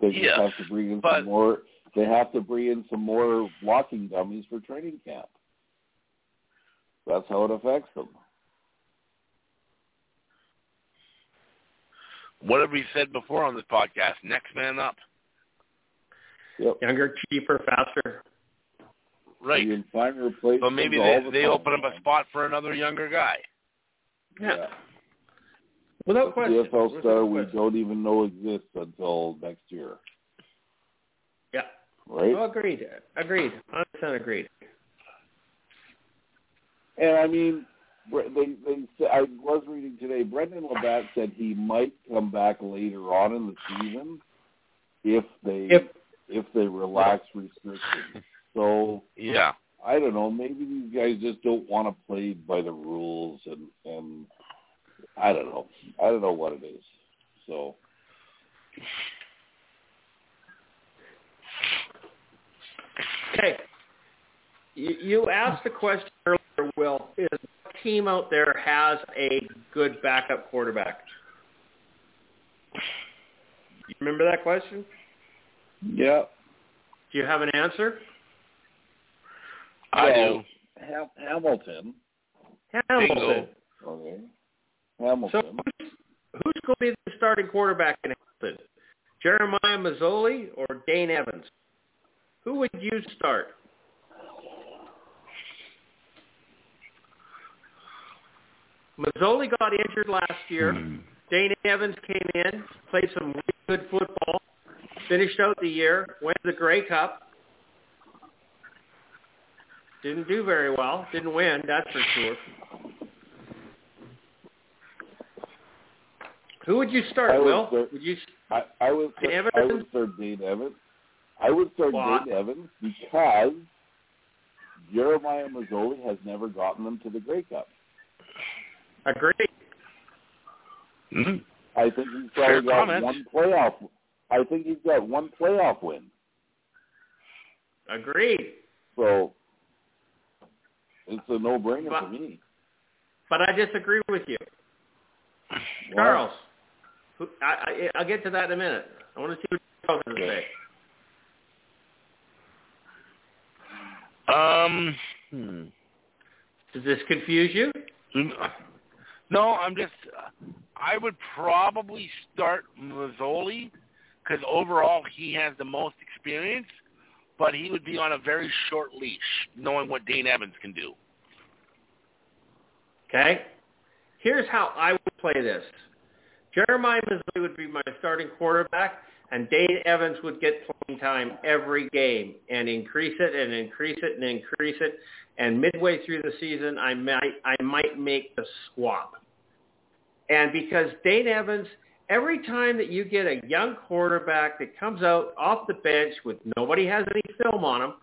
S2: They just
S3: Yes,
S2: have to bring in
S3: but-
S2: some more. They have to bring in some more walking dummies for training camp. That's how it affects them.
S3: What have we said before on this podcast? Next man up.
S2: Yep.
S1: Younger, cheaper, faster.
S3: Right.
S2: You can find replacements
S3: So maybe
S2: all
S3: they,
S2: the
S3: they
S2: time,
S3: open up a spot for another younger guy.
S1: Yeah, without question.
S2: CFL
S1: Without
S2: star we don't even know exists until next year,
S1: Yeah.
S2: right?
S1: Well, agreed. Agreed. 100% agreed.
S2: And I mean, they they I was reading today. Brendon LaBatte said he might come back later on in the season if they
S1: If
S2: if they relax restrictions. So
S3: Yeah.
S2: I don't know. Maybe these guys just don't want to play by the rules, and and I don't know. I don't know what it is. So
S1: Okay. You, you asked the question earlier, Will, is what team out there has a good backup quarterback? You remember that question?
S2: yeah,
S1: Do you have an answer?
S3: I
S2: Well,
S3: do.
S2: Ham- Hamilton.
S1: Hamilton.
S3: Bingo.
S2: Okay,
S1: So who's, who's going to be the starting quarterback in Hamilton? Jeremiah Masoli or Dane Evans? Who would you start? Masoli got injured last year.
S3: Hmm.
S1: Dane Evans came in, played some really good football, finished out the year, went to the Grey Cup. Didn't do very well. Didn't win, that's for sure. Who would you start,
S2: I would
S1: Will?
S2: start-
S1: Would you?
S2: I, I would
S1: Dane
S2: start, I
S1: Evans?
S2: would start Dane Evans. I would start
S1: Why?
S2: Dane Evans because Jeremiah Masoli has never gotten them to the Grey Cup.
S1: Agree.
S3: Mhm.
S2: I think he's
S3: Fair
S2: got
S3: comments.
S2: one playoff. I think he's got one playoff win.
S1: Agreed.
S2: So it's a no-brainer
S1: But-
S2: for me.
S1: But I disagree with you.
S2: Why?
S1: Charles, who, I, I, I'll get to that in a minute. I want to see what Charles has to
S2: Okay.
S1: say.
S3: Um. Hmm.
S1: Does this confuse you?
S3: No, I'm just. Uh, I would probably start Masoli because overall he has the most experience, but he would be on a very short leash, knowing what Dane Evans can do.
S1: Okay. Here's how I would play this. Jeremiah Masoli would be my starting quarterback, and Dane Evans would get playing time every game and increase it and increase it and increase it. And midway through the season, I might I might make the swap. And because Dane Evans, every time that you get a young quarterback that comes out off the bench with nobody has any film on him,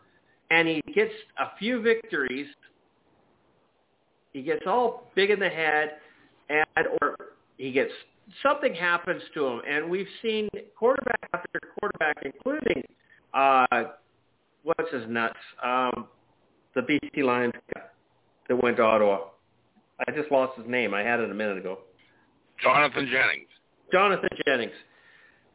S1: and he gets a few victories, he gets all big in the head, and or he gets something happens to him, and we've seen quarterback after quarterback, including uh, what's his nuts, um, the BC Lions guy that went to Ottawa. I just lost his name. I had it a minute ago.
S3: Jonathan Jennings.
S1: Jonathan Jennings.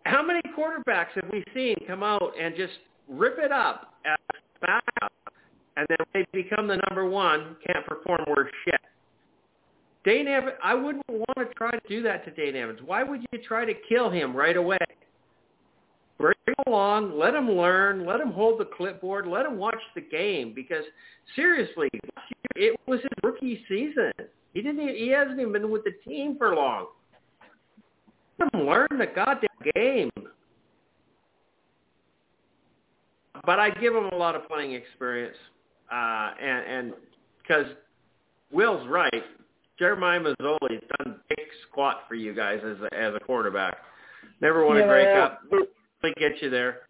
S1: How many quarterbacks have we seen come out and just rip it up at back up, and then they become the number one, can't perform worse shit? Dane Evans, I wouldn't want to try to do that to Dane Evans. Why would you try to kill him right away? Bring him along, let him learn, let him hold the clipboard, let him watch the game. Because seriously, it was his rookie season. He didn't. He hasn't even been with the team for long. Let him learn the goddamn game. But I give him a lot of playing experience, uh, and because Will's right, Jeremiah Masoli's done big squat for you guys as a, as a quarterback. Never won a
S2: You
S1: Grey
S2: know,
S1: Cup.
S2: there-
S1: get you there.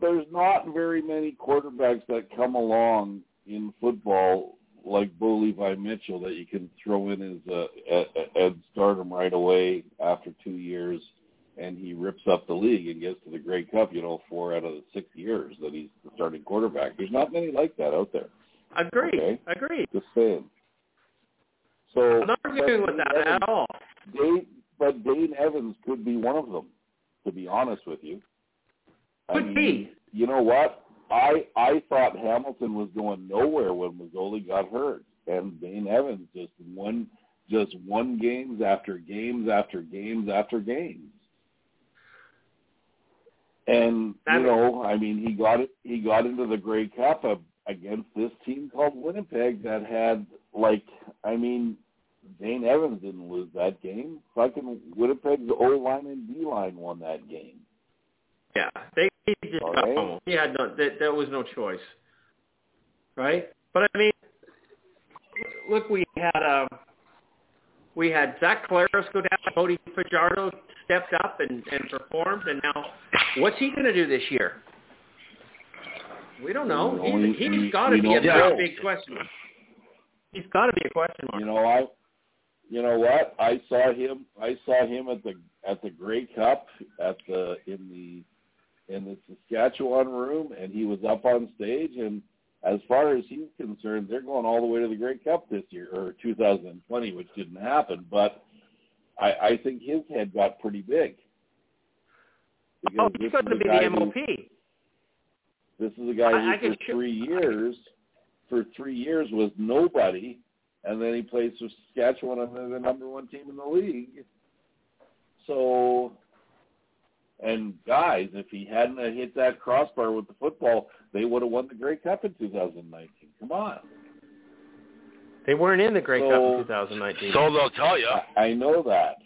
S2: there's not very many quarterbacks that come along in football like Bo Levi Mitchell that you can throw in as a, a, a and start him right away after two years, and he rips up the league and gets to the Grey Cup. You know, four out of the six years that he's the starting quarterback. There's not many like that out there.
S1: Agreed.
S2: Okay.
S1: Agreed.
S2: Just saying. So
S1: I'm not arguing with that at all.
S2: Dane, but Dane Evans could be one of them. To be honest with you, I
S1: Could
S2: mean,
S1: be.
S2: You know what? I I thought Hamilton was going nowhere when Masoli got hurt, and Dane Evans just won just won games after games after games after games. And
S1: That-
S2: you know, I mean, he got it. He got into the Grey Cup against this team called Winnipeg that had like, I mean, Dane Evans didn't lose that game. Fucking Winnipeg's O line and D line won that game.
S1: Yeah, they he just
S2: All
S1: got
S2: right.
S1: home. He had no. There, there was no choice, right? But I mean, look, we had um, we had Zach Collaros go down. Cody Fajardo stepped up and, and performed, and now what's he going to do this year? We don't know. He's, he's got to be a big, big question. He's got to be a question mark.
S2: You know, I, you know what? I saw him. I saw him at the at the Grey Cup at the in the in the Saskatchewan room, and he was up on stage. And as far as he's concerned, they're going all the way to the Grey Cup this year or 2020, which didn't happen. But I, I think his head got pretty big.
S1: oh, he's going to be the
S2: who-
S1: MOP.
S2: this is a guy
S1: I- I
S2: who
S1: can
S2: for
S1: show-
S2: three years, for three years was nobody, and then he plays for Saskatchewan and they're the number one team in the league. So, and guys, if he hadn't hit that crossbar with the football, they would have won the Grey Cup in 2019. Come on.
S1: They weren't in the Grey Cup in 2019.
S3: So they'll tell you.
S2: I, I know that.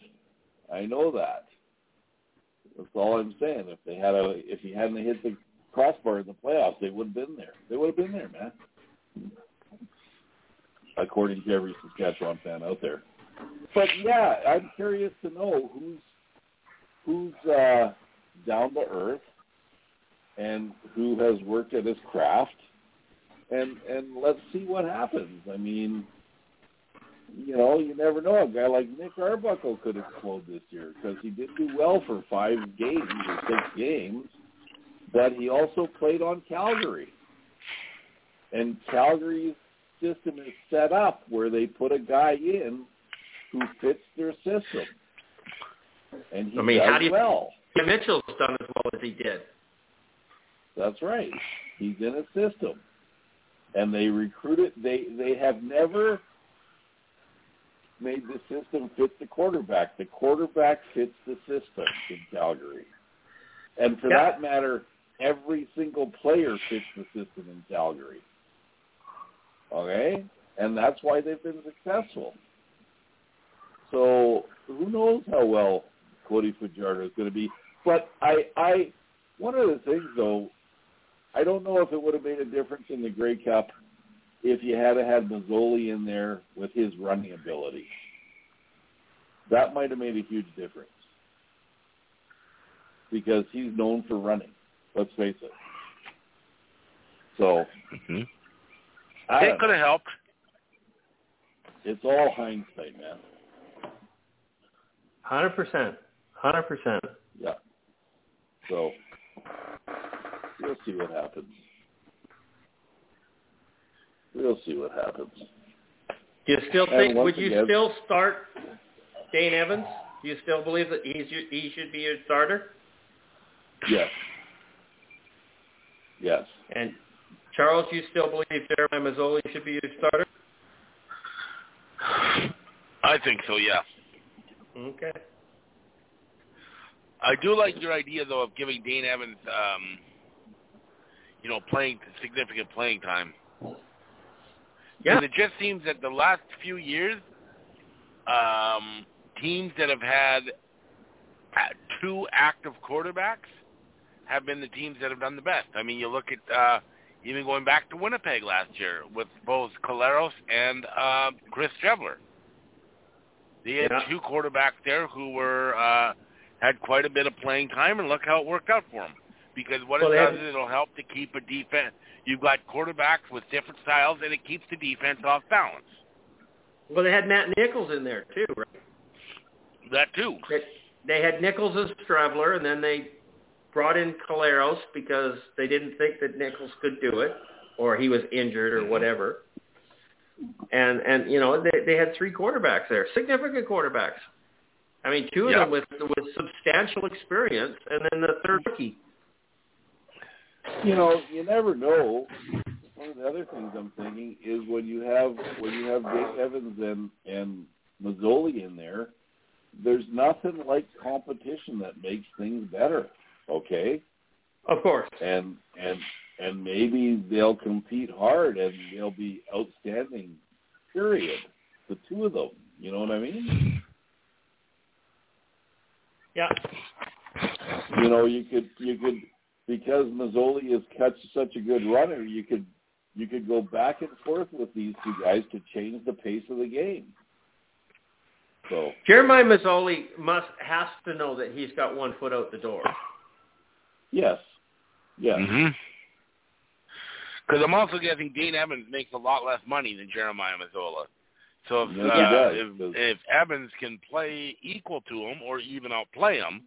S2: I know that. That's all I'm saying. If they had a, if he hadn't hit the crossbar in the playoffs, they would have been there. They would have been there, man. According to every Saskatchewan fan out there. But yeah, I'm curious to know who's who's uh, down to earth and who has worked at his craft, and and let's see what happens. I mean, you know, you never know. A guy like Nick Arbuckle could explode this year because he did do well for five games or six games, but he also played on Calgary. And Calgary's system is set up where they put a guy in who fits their system. And he
S1: I mean,
S2: does
S1: how do you-
S2: well.
S1: Mitchell's done as well as he did.
S2: That's right. He's in a system. And they recruited they they have never made the system fit the quarterback. The quarterback fits the system in Calgary. And for
S1: Yeah.
S2: that matter, every single player fits the system in Calgary. Okay? And that's why they've been successful. So who knows how well Cody Fajardo is going to be. But I, I, one of the things though, I don't know if it would have made a difference in the Grey Cup if you had had Masoli in there with his running ability. That might have made a huge difference because he's known for running. Let's face it. So
S3: hmm
S2: I
S3: It could have helped.
S2: it's all hindsight, man.
S1: Hundred percent. Hundred percent.
S2: Yeah. So we'll see what happens. We'll see what happens.
S1: Do you still think? Would you
S2: again-
S1: still start Dane Evans? Do you still believe that he's your, he should be your starter?
S2: Yes. Yes.
S1: And Charles, you still believe Jeremiah Masoli should be your starter?
S3: I think so. Yeah.
S1: Okay.
S3: I do like your idea though of giving Dane Evans, um, you know, playing significant playing time.
S1: Yeah.
S3: And it just seems that the last few years, um, teams that have had uh, two active quarterbacks have been the teams that have done the best. I mean, you look at uh, even going back to Winnipeg last year with both Collaros and uh, Chris Streveler. They had
S1: Yeah.
S3: two quarterbacks there who were uh, had quite a bit of playing time, and look how it worked out for him. Because what
S1: Well,
S3: it does is it'll help to keep a defense. You've got quarterbacks with different styles, and it keeps the defense off balance.
S1: Well, they had Matt Nichols in there too, right?
S3: That too.
S1: They, they had Nichols as Streveler, and then they brought in Collaros because they didn't think that Nichols could do it, or he was injured or whatever. And and you know they they had three quarterbacks there, significant quarterbacks. I mean, two of
S3: Yeah.
S1: them with with substantial experience, and then the third rookie.
S2: You know, you never know. One of the other things I'm thinking is when you have when you have Dave Evans and and Masoli in there, there's nothing like competition that makes things better. Okay,
S1: Of course.
S2: and and and maybe they'll compete hard and they'll be outstanding. Period. The two of them. You know what I mean?
S1: Yeah.
S2: You know, you could you could because Masoli is such such a good runner, you could you could go back and forth with these two guys to change the pace of the game. So
S1: Jeremiah Masoli must has to know that he's got one foot out the door.
S2: Yes, yes,
S3: Mm-hmm. Because I'm also guessing Dane Evans makes a lot less money than Jeremiah Masoli. So if,
S2: Yes,
S3: uh, if, if Evans can play equal to him or even outplay him,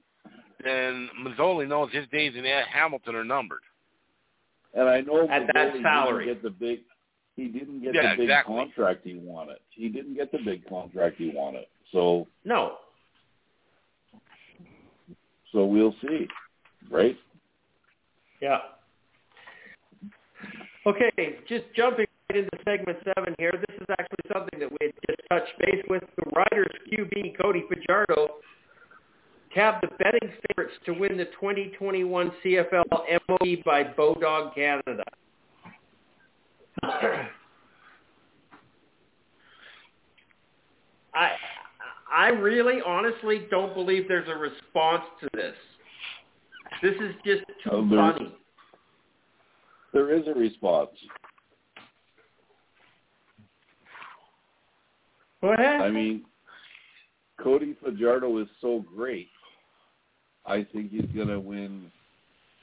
S3: then Masoli knows his days in Hamilton are numbered.
S2: and I know
S1: At that salary.
S2: didn't get the big he didn't get
S3: Yeah,
S2: the big
S3: exactly.
S2: contract he wanted. He didn't get the big contract he wanted. So
S1: No.
S2: so we'll see, right?
S1: Yeah. Okay, just jumping right into segment seven here. This is actually something that we had just touched base with. The Riders QB Cody Fajardo tabbed the betting favorites to win the 2021 CFL MOP by Bodog Canada. I I really honestly don't believe there's a response to this. This is just too
S2: Oh, there-
S1: funny.
S2: There is a response.
S1: Go ahead.
S2: I mean, Cody Fajardo is so great. I think he's going to win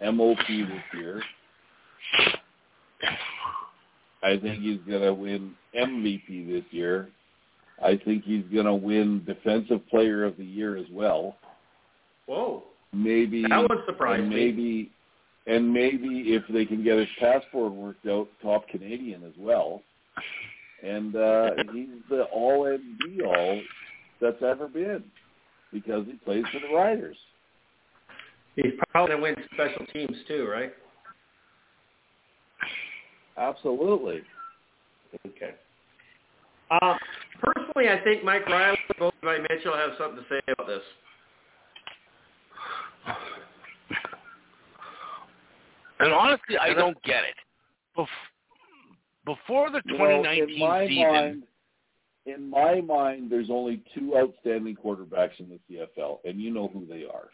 S2: MOP this year. I think he's going to win MVP this year. I think he's going to win Defensive Player of the Year as well.
S1: Whoa.
S2: Maybe
S1: That one surprised
S2: and
S1: me.
S2: maybe and maybe if they can get his passport worked out, top Canadian as well. And uh, (laughs) he's the all and be all that's ever been because he plays for the Riders.
S1: He's probably going to win special teams too, right?
S2: Absolutely.
S1: Okay. Uh, personally, I think Mike Reilly and Bo Mitchell have something to say about this.
S3: And honestly, I don't get it. Bef- before the
S2: You know,
S3: 2019
S2: in my
S3: season,
S2: mind, in my mind, there's only two outstanding quarterbacks in the CFL, and you know who they are.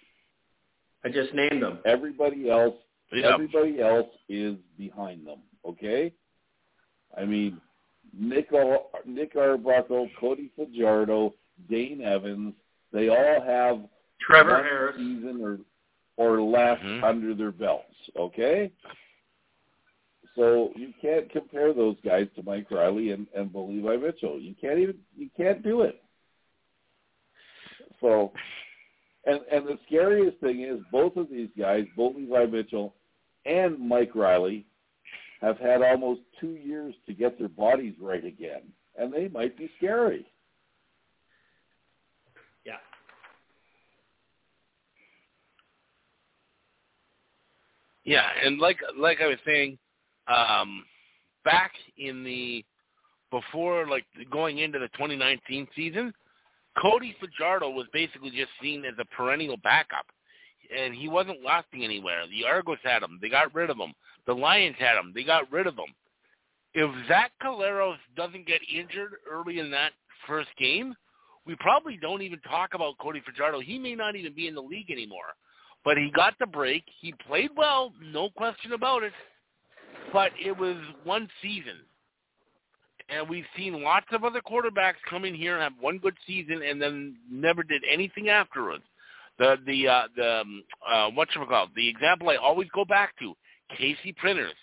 S1: I just named them.
S2: Everybody else
S3: yeah,
S2: Everybody else is behind them. Okay, I mean Nick Ar- Nick Arbuckle, Cody Fajardo, Dane Evans. They all have
S1: Trevor Harris.
S2: season or or less
S3: Mhm.
S2: under their belts. Okay, so you can't compare those guys to Mike Reilly and and Levi Mitchell. You can't even you can't do it. So. And and the scariest thing is both of these guys, both Levi Mitchell and Mike Reilly, have had almost two years to get their bodies right again, and they might be scary.
S1: Yeah.
S3: Yeah, and like like I was saying, um, back in the before like going into the 2019 season, Cody Fajardo was basically just seen as a perennial backup, and he wasn't lasting anywhere. The Argos had him; they got rid of him. The Lions had him; they got rid of him. If Zach Collaros doesn't get injured early in that first game, we probably don't even talk about Cody Fajardo. He may not even be in the league anymore. But he got the break. He played well, no question about it. But it was one season. And we've seen lots of other quarterbacks come in here and have one good season and then never did anything afterwards. The the uh, the um, uh, what the example I always go back to: Casey Printers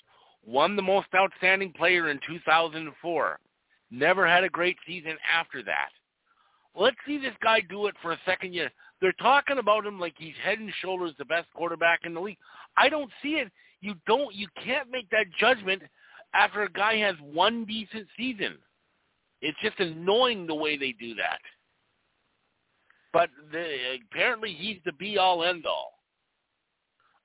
S3: won the most outstanding player in 2004. Never had a great season after that. Let's see this guy do it for a second year. They're talking about him like he's head and shoulders the best quarterback in the league. I don't see it. You don't. You can't make that judgment after a guy has one decent season. It's just annoying the way they do that. But the, apparently he's the be all end all.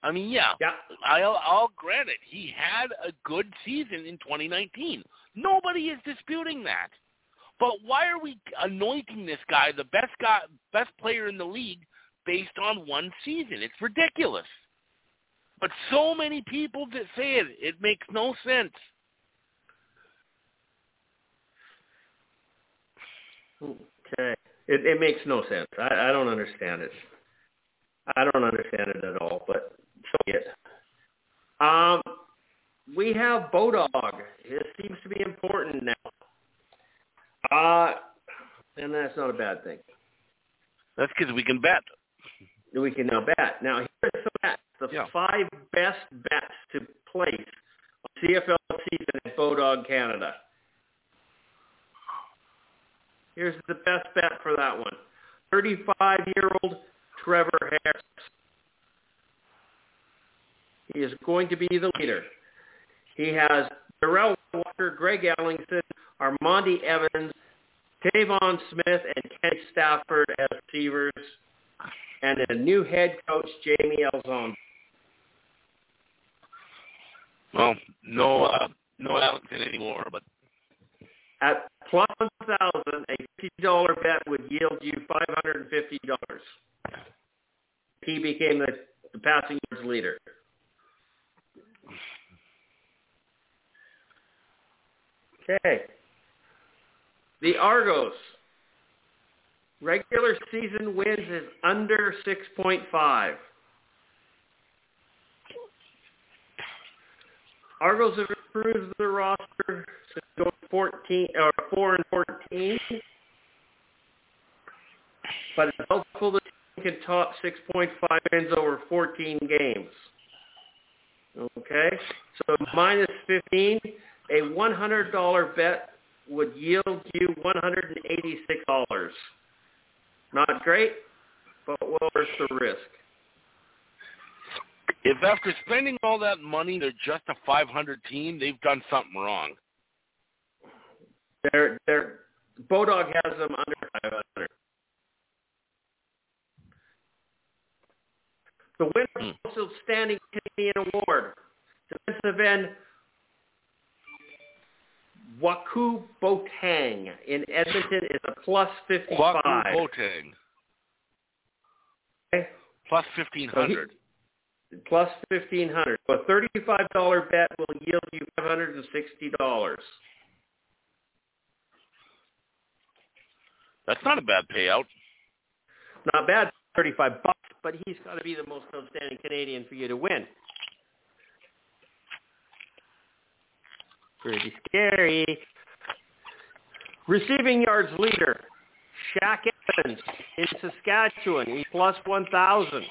S3: I mean, yeah,
S1: Yeah.
S3: I'll, I'll grant it. He had a good season in 2019. Nobody is disputing that. But why are we anointing this guy the best guy, best player in the league based on one season? It's ridiculous. But so many people that say it, it makes no sense.
S1: Okay. It, it makes no sense. I, I don't understand it. I don't understand it at all, but so be it. Um, we have Bodog. It seems to be important now. Uh, and that's not a bad thing.
S3: That's because we can bet.
S1: We can now bet. Now, here's some bets. The
S3: Yeah.
S1: five best bets to place on CFL season at Bodog Canada. Here's the best bet for that one. 35-year-old Trevor Harris. He is going to be the leader. He has Derel Walker, Greg Ellingson, Armandi Evans, Tavon Smith, and Kent Stafford as receivers, and a new head coach, Jamie Elzon.
S3: Well, no, uh, no Ellingson anymore, but
S1: At plus 1,000, a $50 bet would yield you $550. He became the, the passing yards leader. Okay. The Argos. Regular season wins is under 6.5. Argos have improved their roster since going 14 or 4 and 14. But it's helpful that you can top 6.5 wins over 14 games. Okay? So minus 15, a $100 bet would yield you $186. Not great, but well worth the risk.
S3: if after spending all that money they're just a 500 team, they've done something wrong.
S1: They're, they're, Bodog has them under 500. The winner of hmm. the most outstanding Canadian award, defensive end Kwaku Boateng in Edmonton is a plus 55.
S3: Kwaku Boateng
S1: Okay?
S3: plus 1500.
S1: Plus 1500 So a $35 bet will yield you $560.
S3: That's not a bad payout.
S1: Not bad, 35 bucks, but he's got to be the most outstanding Canadian for you to win. Pretty scary. Receiving yards leader, Shaq Evans in Saskatchewan. He's plus 1,000.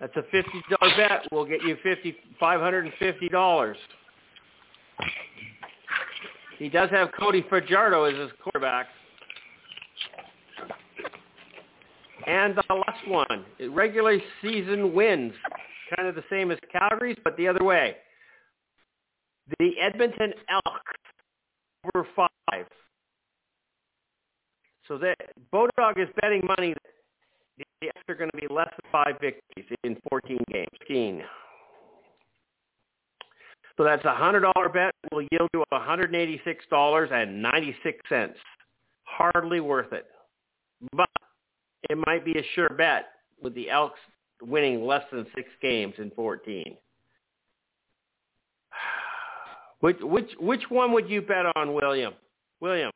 S1: That's a $50 bet. We'll get you fifty five hundred and fifty dollars He does have Cody Fajardo as his quarterback. And the last one, regular season wins. Kind of the same as Calgary's, but the other way. The Edmonton Elks over five. So that Bodog is betting money that the Elks are going to be less than five victories in 14 games. Skiing. So that's a hundred dollar bet will yield you one hundred and eighty six dollars and ninety six cents. Hardly worth it, but it might be a sure bet with the Elks winning less than six games in fourteen. (sighs) Which which which one would you bet on, William? William,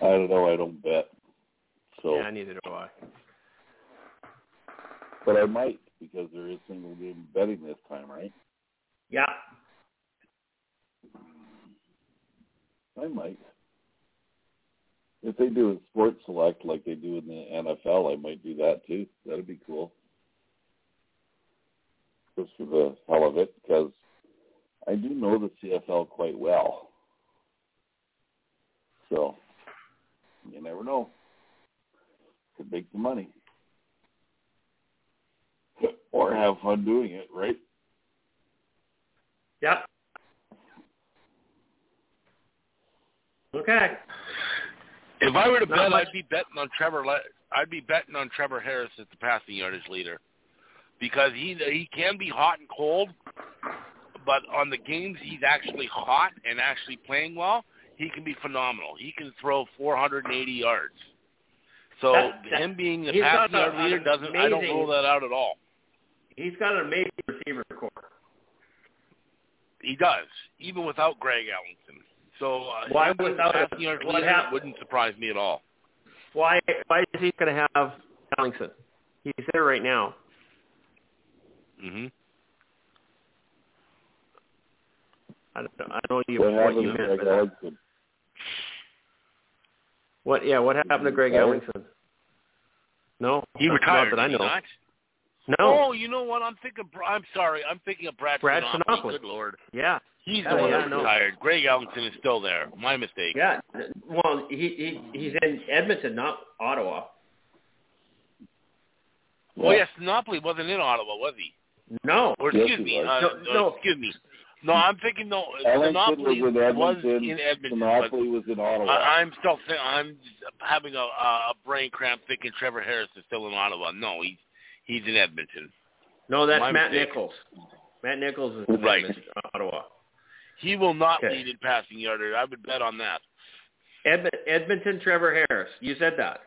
S2: I don't know. I don't bet. So,
S1: yeah, neither do I.
S2: but I might because there is single game betting this time, right?
S1: Yeah,
S2: I might. If they do a sports select like they do in the NFL, I might do that too. That'd be cool. Just for the hell of it, because I do know the CFL quite well. So, you never know. Could make some money. (laughs) or have fun doing it, right?
S1: Yep. Okay.
S3: If I were to bet,
S1: much.
S3: I'd be betting on Trevor. Le- I'd be betting on Trevor Harris as the passing yardage leader, because he he can be hot and cold, but on the games he's actually hot and actually playing well, he can be phenomenal. He can throw 480 yards. So
S1: That- that-
S3: him being the passing
S1: got a-
S3: yard leader doesn't. I don't rule that out at all.
S1: He's got an amazing receiver core.
S3: He does, even without Greg Ellingson. So uh,
S1: Why
S3: him being the
S1: without him?
S3: passing yard
S1: What
S3: leader wouldn't surprise me at all.
S1: Why? Why is he going to have Ellingson? He's there right now.
S3: hmm
S1: I don't know. I don't know you,
S2: What
S1: what you meant.
S2: Greg
S1: But
S2: Ellingson?
S1: what? Yeah. What happened to Greg
S2: Retired?
S1: Ellingson? No,
S3: He
S1: not
S3: retired.
S1: that I know.
S3: not?
S1: No.
S3: Oh, you know what? I'm thinking. I'm sorry. I'm thinking of Brad,
S1: Brad
S3: Sinopoli.
S1: Sinopoli.
S3: Good lord,
S1: Yeah.
S3: He's the one
S1: yeah,
S3: that
S1: I know.
S3: retired. Greg Ellingson is still there. My mistake.
S1: Yeah. Well, he, he he's in Edmonton, not Ottawa.
S3: Oh yes, Sinopoli wasn't in Ottawa, was he?
S1: No.
S3: Or excuse
S2: he
S3: me. Uh,
S1: No,
S3: uh,
S1: no.
S3: excuse me. No, I'm thinking no.
S2: Ellingson was in
S3: was
S2: Edmonton.
S3: in Edmonton. but
S2: Sinopoli was in Ottawa.
S3: I, I'm still. Th- I'm having a, a brain cramp thinking Trevor Harris is still in Ottawa. No, he's he's in Edmonton.
S1: No, that's
S3: My
S1: Matt
S3: mistake.
S1: Nichols. Matt Nichols is in
S3: Right.
S1: Edmonton, Ottawa.
S3: He will not
S1: Okay.
S3: lead in passing yardage. I would bet on that.
S1: Edmon- Edmonton, Trevor Harris. You said that.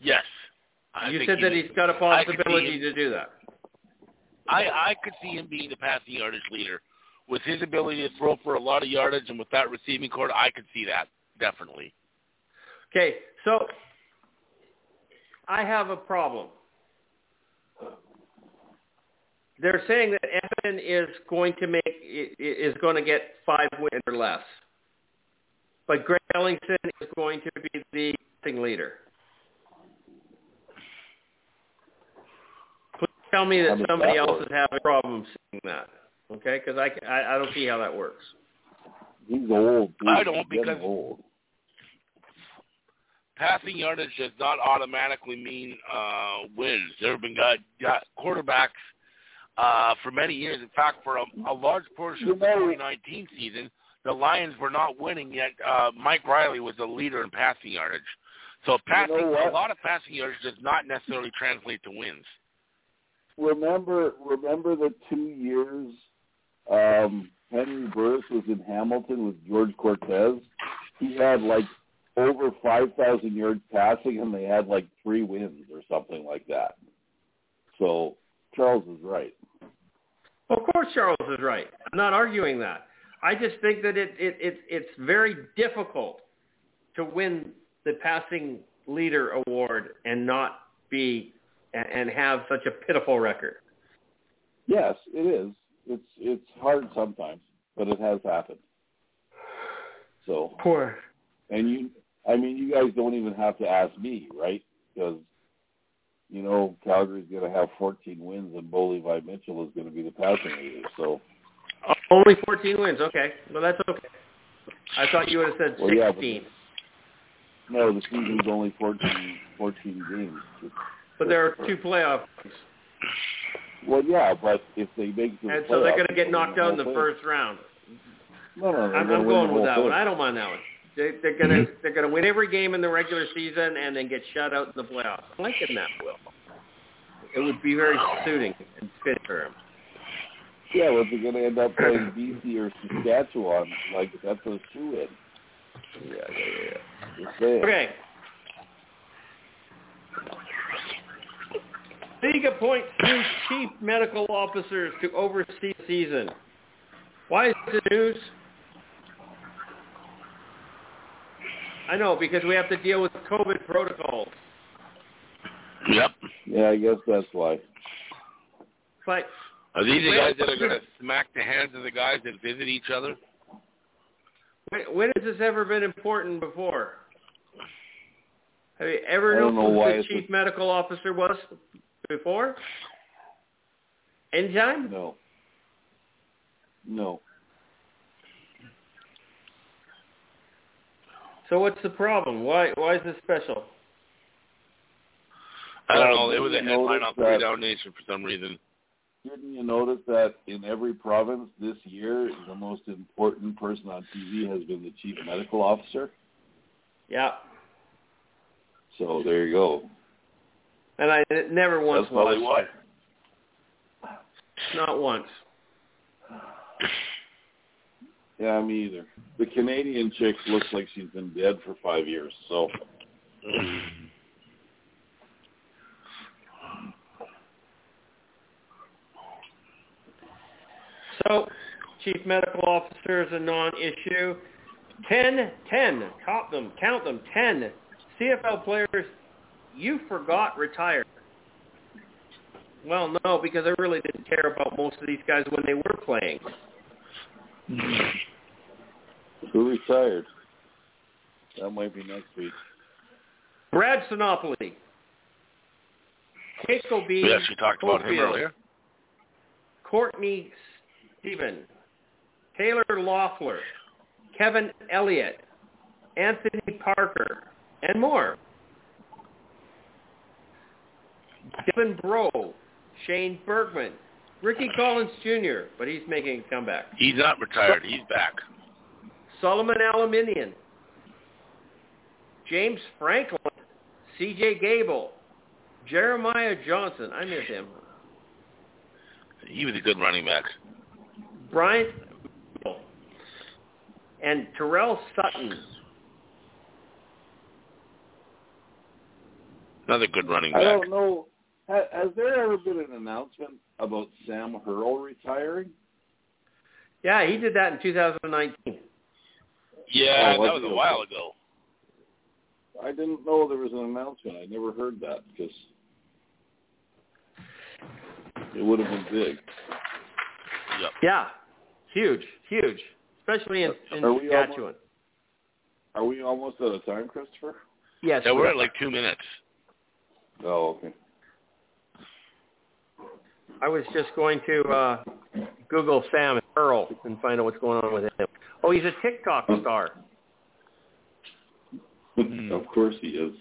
S3: Yes. I
S1: you said that
S3: he-
S1: he's got a possibility to do that.
S3: I, I could see him being the passing yardage leader. With his ability to throw for a lot of yardage and with that receiving cord, I could see that, definitely.
S1: Okay, so I have a problem. They're saying that Edmonton is going to make i- i- is going to get five wins or less, but Greg Ellingson is going to be the thing leader. Please tell me that somebody
S2: that
S1: else is having a problem saying that. Okay, because I, I I don't see how that works.
S2: He's old. Dude.
S3: I don't
S2: He's getting
S3: because-
S2: old.
S3: Passing yardage does not automatically mean uh, wins. There have been got, got quarterbacks uh, for many years. In fact, for a, a large portion of the
S2: know-
S3: 2019 season, the Lions were not winning yet. Uh, Mike Reilly was the leader in passing yardage. So passing,
S2: know
S3: a lot of passing yardage does not necessarily translate to wins.
S2: Remember, remember the two years um, Henry Burris was in Hamilton with George Cortez. He had like over five thousand yards passing, and they had like three wins or something like that. So Charles is right.
S1: Of course, Charles is right. I'm not arguing that. I just think that it, it, it it's very difficult to win the passing leader award and not be and and have such a pitiful record.
S2: Yes, it is. It's it's hard sometimes, but it has happened. So,
S1: Poor.
S2: and you, I mean, you guys don't even have to ask me, right? Because you know Calgary's going to have 14 wins, and Bo Levi Mitchell is going to be the passing leader. So,
S1: Only 14 wins. Okay. Well, that's okay. I thought you would have said
S2: Well, yeah, but-
S1: 16.
S2: no, the season's only 14, 14 games.
S1: But there are two playoff.
S2: Well, yeah, but if they make the
S1: And so they're going to get knocked out in the first round.
S2: thing. No, no,
S1: I'm, I'm going with that
S2: thing.
S1: one. I don't mind that one. They, they're going to they're going mm-hmm. to win every game in the regular season and then get shut out in the playoffs. I'm liking that, Will. It would be very suiting and fit for him.
S2: Yeah, but they're going to end up playing BC or Saskatchewan. Like that's a shoe in.
S1: Yeah, yeah, yeah. Okay. League appoints new chief medical officers to oversee the season. Why is this news? I know, because we have to deal with COVID protocols.
S3: Yep.
S2: Yeah, I guess that's why.
S1: But
S3: Are these the guys that are going to smack the hands of the guys that visit each other?
S1: When, when has this ever been important before? Have you ever known
S2: know
S1: who the chief
S2: a-
S1: medical officer was before? Anytime?
S2: No. No.
S1: So what's the problem? Why why is this special?
S3: I don't
S2: Uh,
S3: know. It was a headline on Three
S2: that-
S3: Down Nation for some reason.
S2: Didn't you notice that in every province this year, the most important person on TV has been the chief medical officer?
S1: Yeah.
S2: So there you go.
S1: And I never once
S2: That's probably
S1: watched
S2: why.
S1: Not once.
S2: Yeah, me either. The Canadian chick looks like she's been dead for five years. So
S1: So, chief medical officer is a non-issue. 10, 10, count them, count them, 10 CFL players you forgot retired. Well, no, because I really didn't care about most of these guys when they were playing. (laughs)
S2: who retired? That might be next week.
S1: Brad Sinopoli. Keiko B.
S3: We actually talked about him earlier.
S1: Courtney Stephen, Taylor Loeffler, Kevin Elliott, Anthony Parker, and more. Devin Bro, Shane Bergman, Ricky Collins Jr., but he's making a comeback.
S3: He's not retired. He's back.
S1: Solomon Elimimian, James Franklin, C.J. Gable, Jeremiah Johnson, I miss him,
S3: He was a good running back.
S1: Bryant and Terrell Sutton.
S3: Another good running back.
S2: I
S3: back.
S2: don't know. Has there ever been an announcement about Sam Hurl retiring?
S1: Yeah, he did that in 2019.
S3: Yeah,
S2: Oh,
S3: that
S2: was
S3: was a while ago.
S2: I didn't know there was an announcement. I never heard that because it would have been big.
S3: Yep.
S1: Yeah, huge, huge, especially in, in
S2: Are we
S1: Saskatchewan.
S2: Are we almost out of time, Christopher?
S1: Yes,
S3: Yeah,
S1: we
S3: we're
S1: are.
S3: at like two minutes.
S2: Oh, okay.
S1: I was just going to uh, Google Sam Hurl and find out what's going on with him. Oh, he's a TikTok star.
S3: Hmm.
S2: of course he is.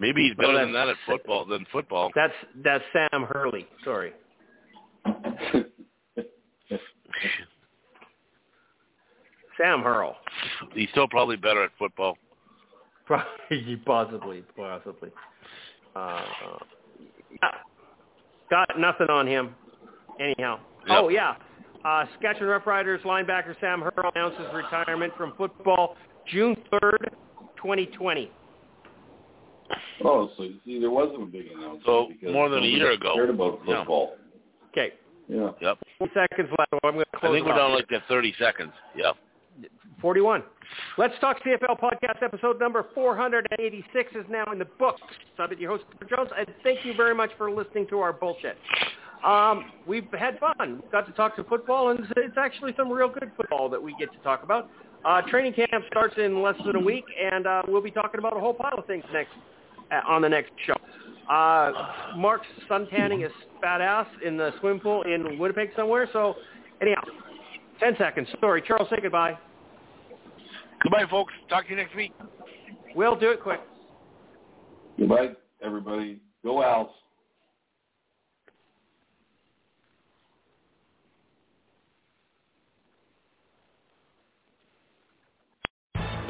S3: Maybe he's better
S1: Well,
S3: than that at football than football.
S1: That's that's Sam Hurley. Sorry, (laughs) Sam Hurl.
S3: He's still probably better at football. (laughs)
S1: Probably, possibly, possibly. Uh, yeah. Got nothing on him. Anyhow.
S3: Yep.
S1: Oh yeah. Uh, Saskatchewan Rough Riders linebacker Sam Hurl announces retirement from football June third, 2020.
S2: oh, so you see, there wasn't a big announcement.
S3: So,
S2: because
S3: more than a
S2: nobody
S3: year ago.
S2: Cared about
S3: Yeah.
S2: football.
S1: Okay,
S2: Yeah.
S3: Yep.
S1: four seconds left. I'm going to close.
S3: I
S1: think
S3: we're
S1: off.
S3: down like at 30 seconds. Yeah.
S1: 41. Let's Talk CFL podcast episode number 486 is now in the books. I've been your host, Peter Jones, and thank you very much for listening to our bullshit. Um, we've had fun. We've Got to talk to football, and it's actually some real good football that we get to talk about. Uh, training camp starts in less than a week, and uh, we'll be talking about a whole pile of things next uh, on the next show. Uh, Mark's suntanning is badass in the swim pool in Winnipeg somewhere. So, anyhow, 10 seconds. Sorry, Charles, say goodbye.
S3: Goodbye, folks. Talk to you next week.
S1: We'll do it quick.
S2: Goodbye, everybody. Go Owls.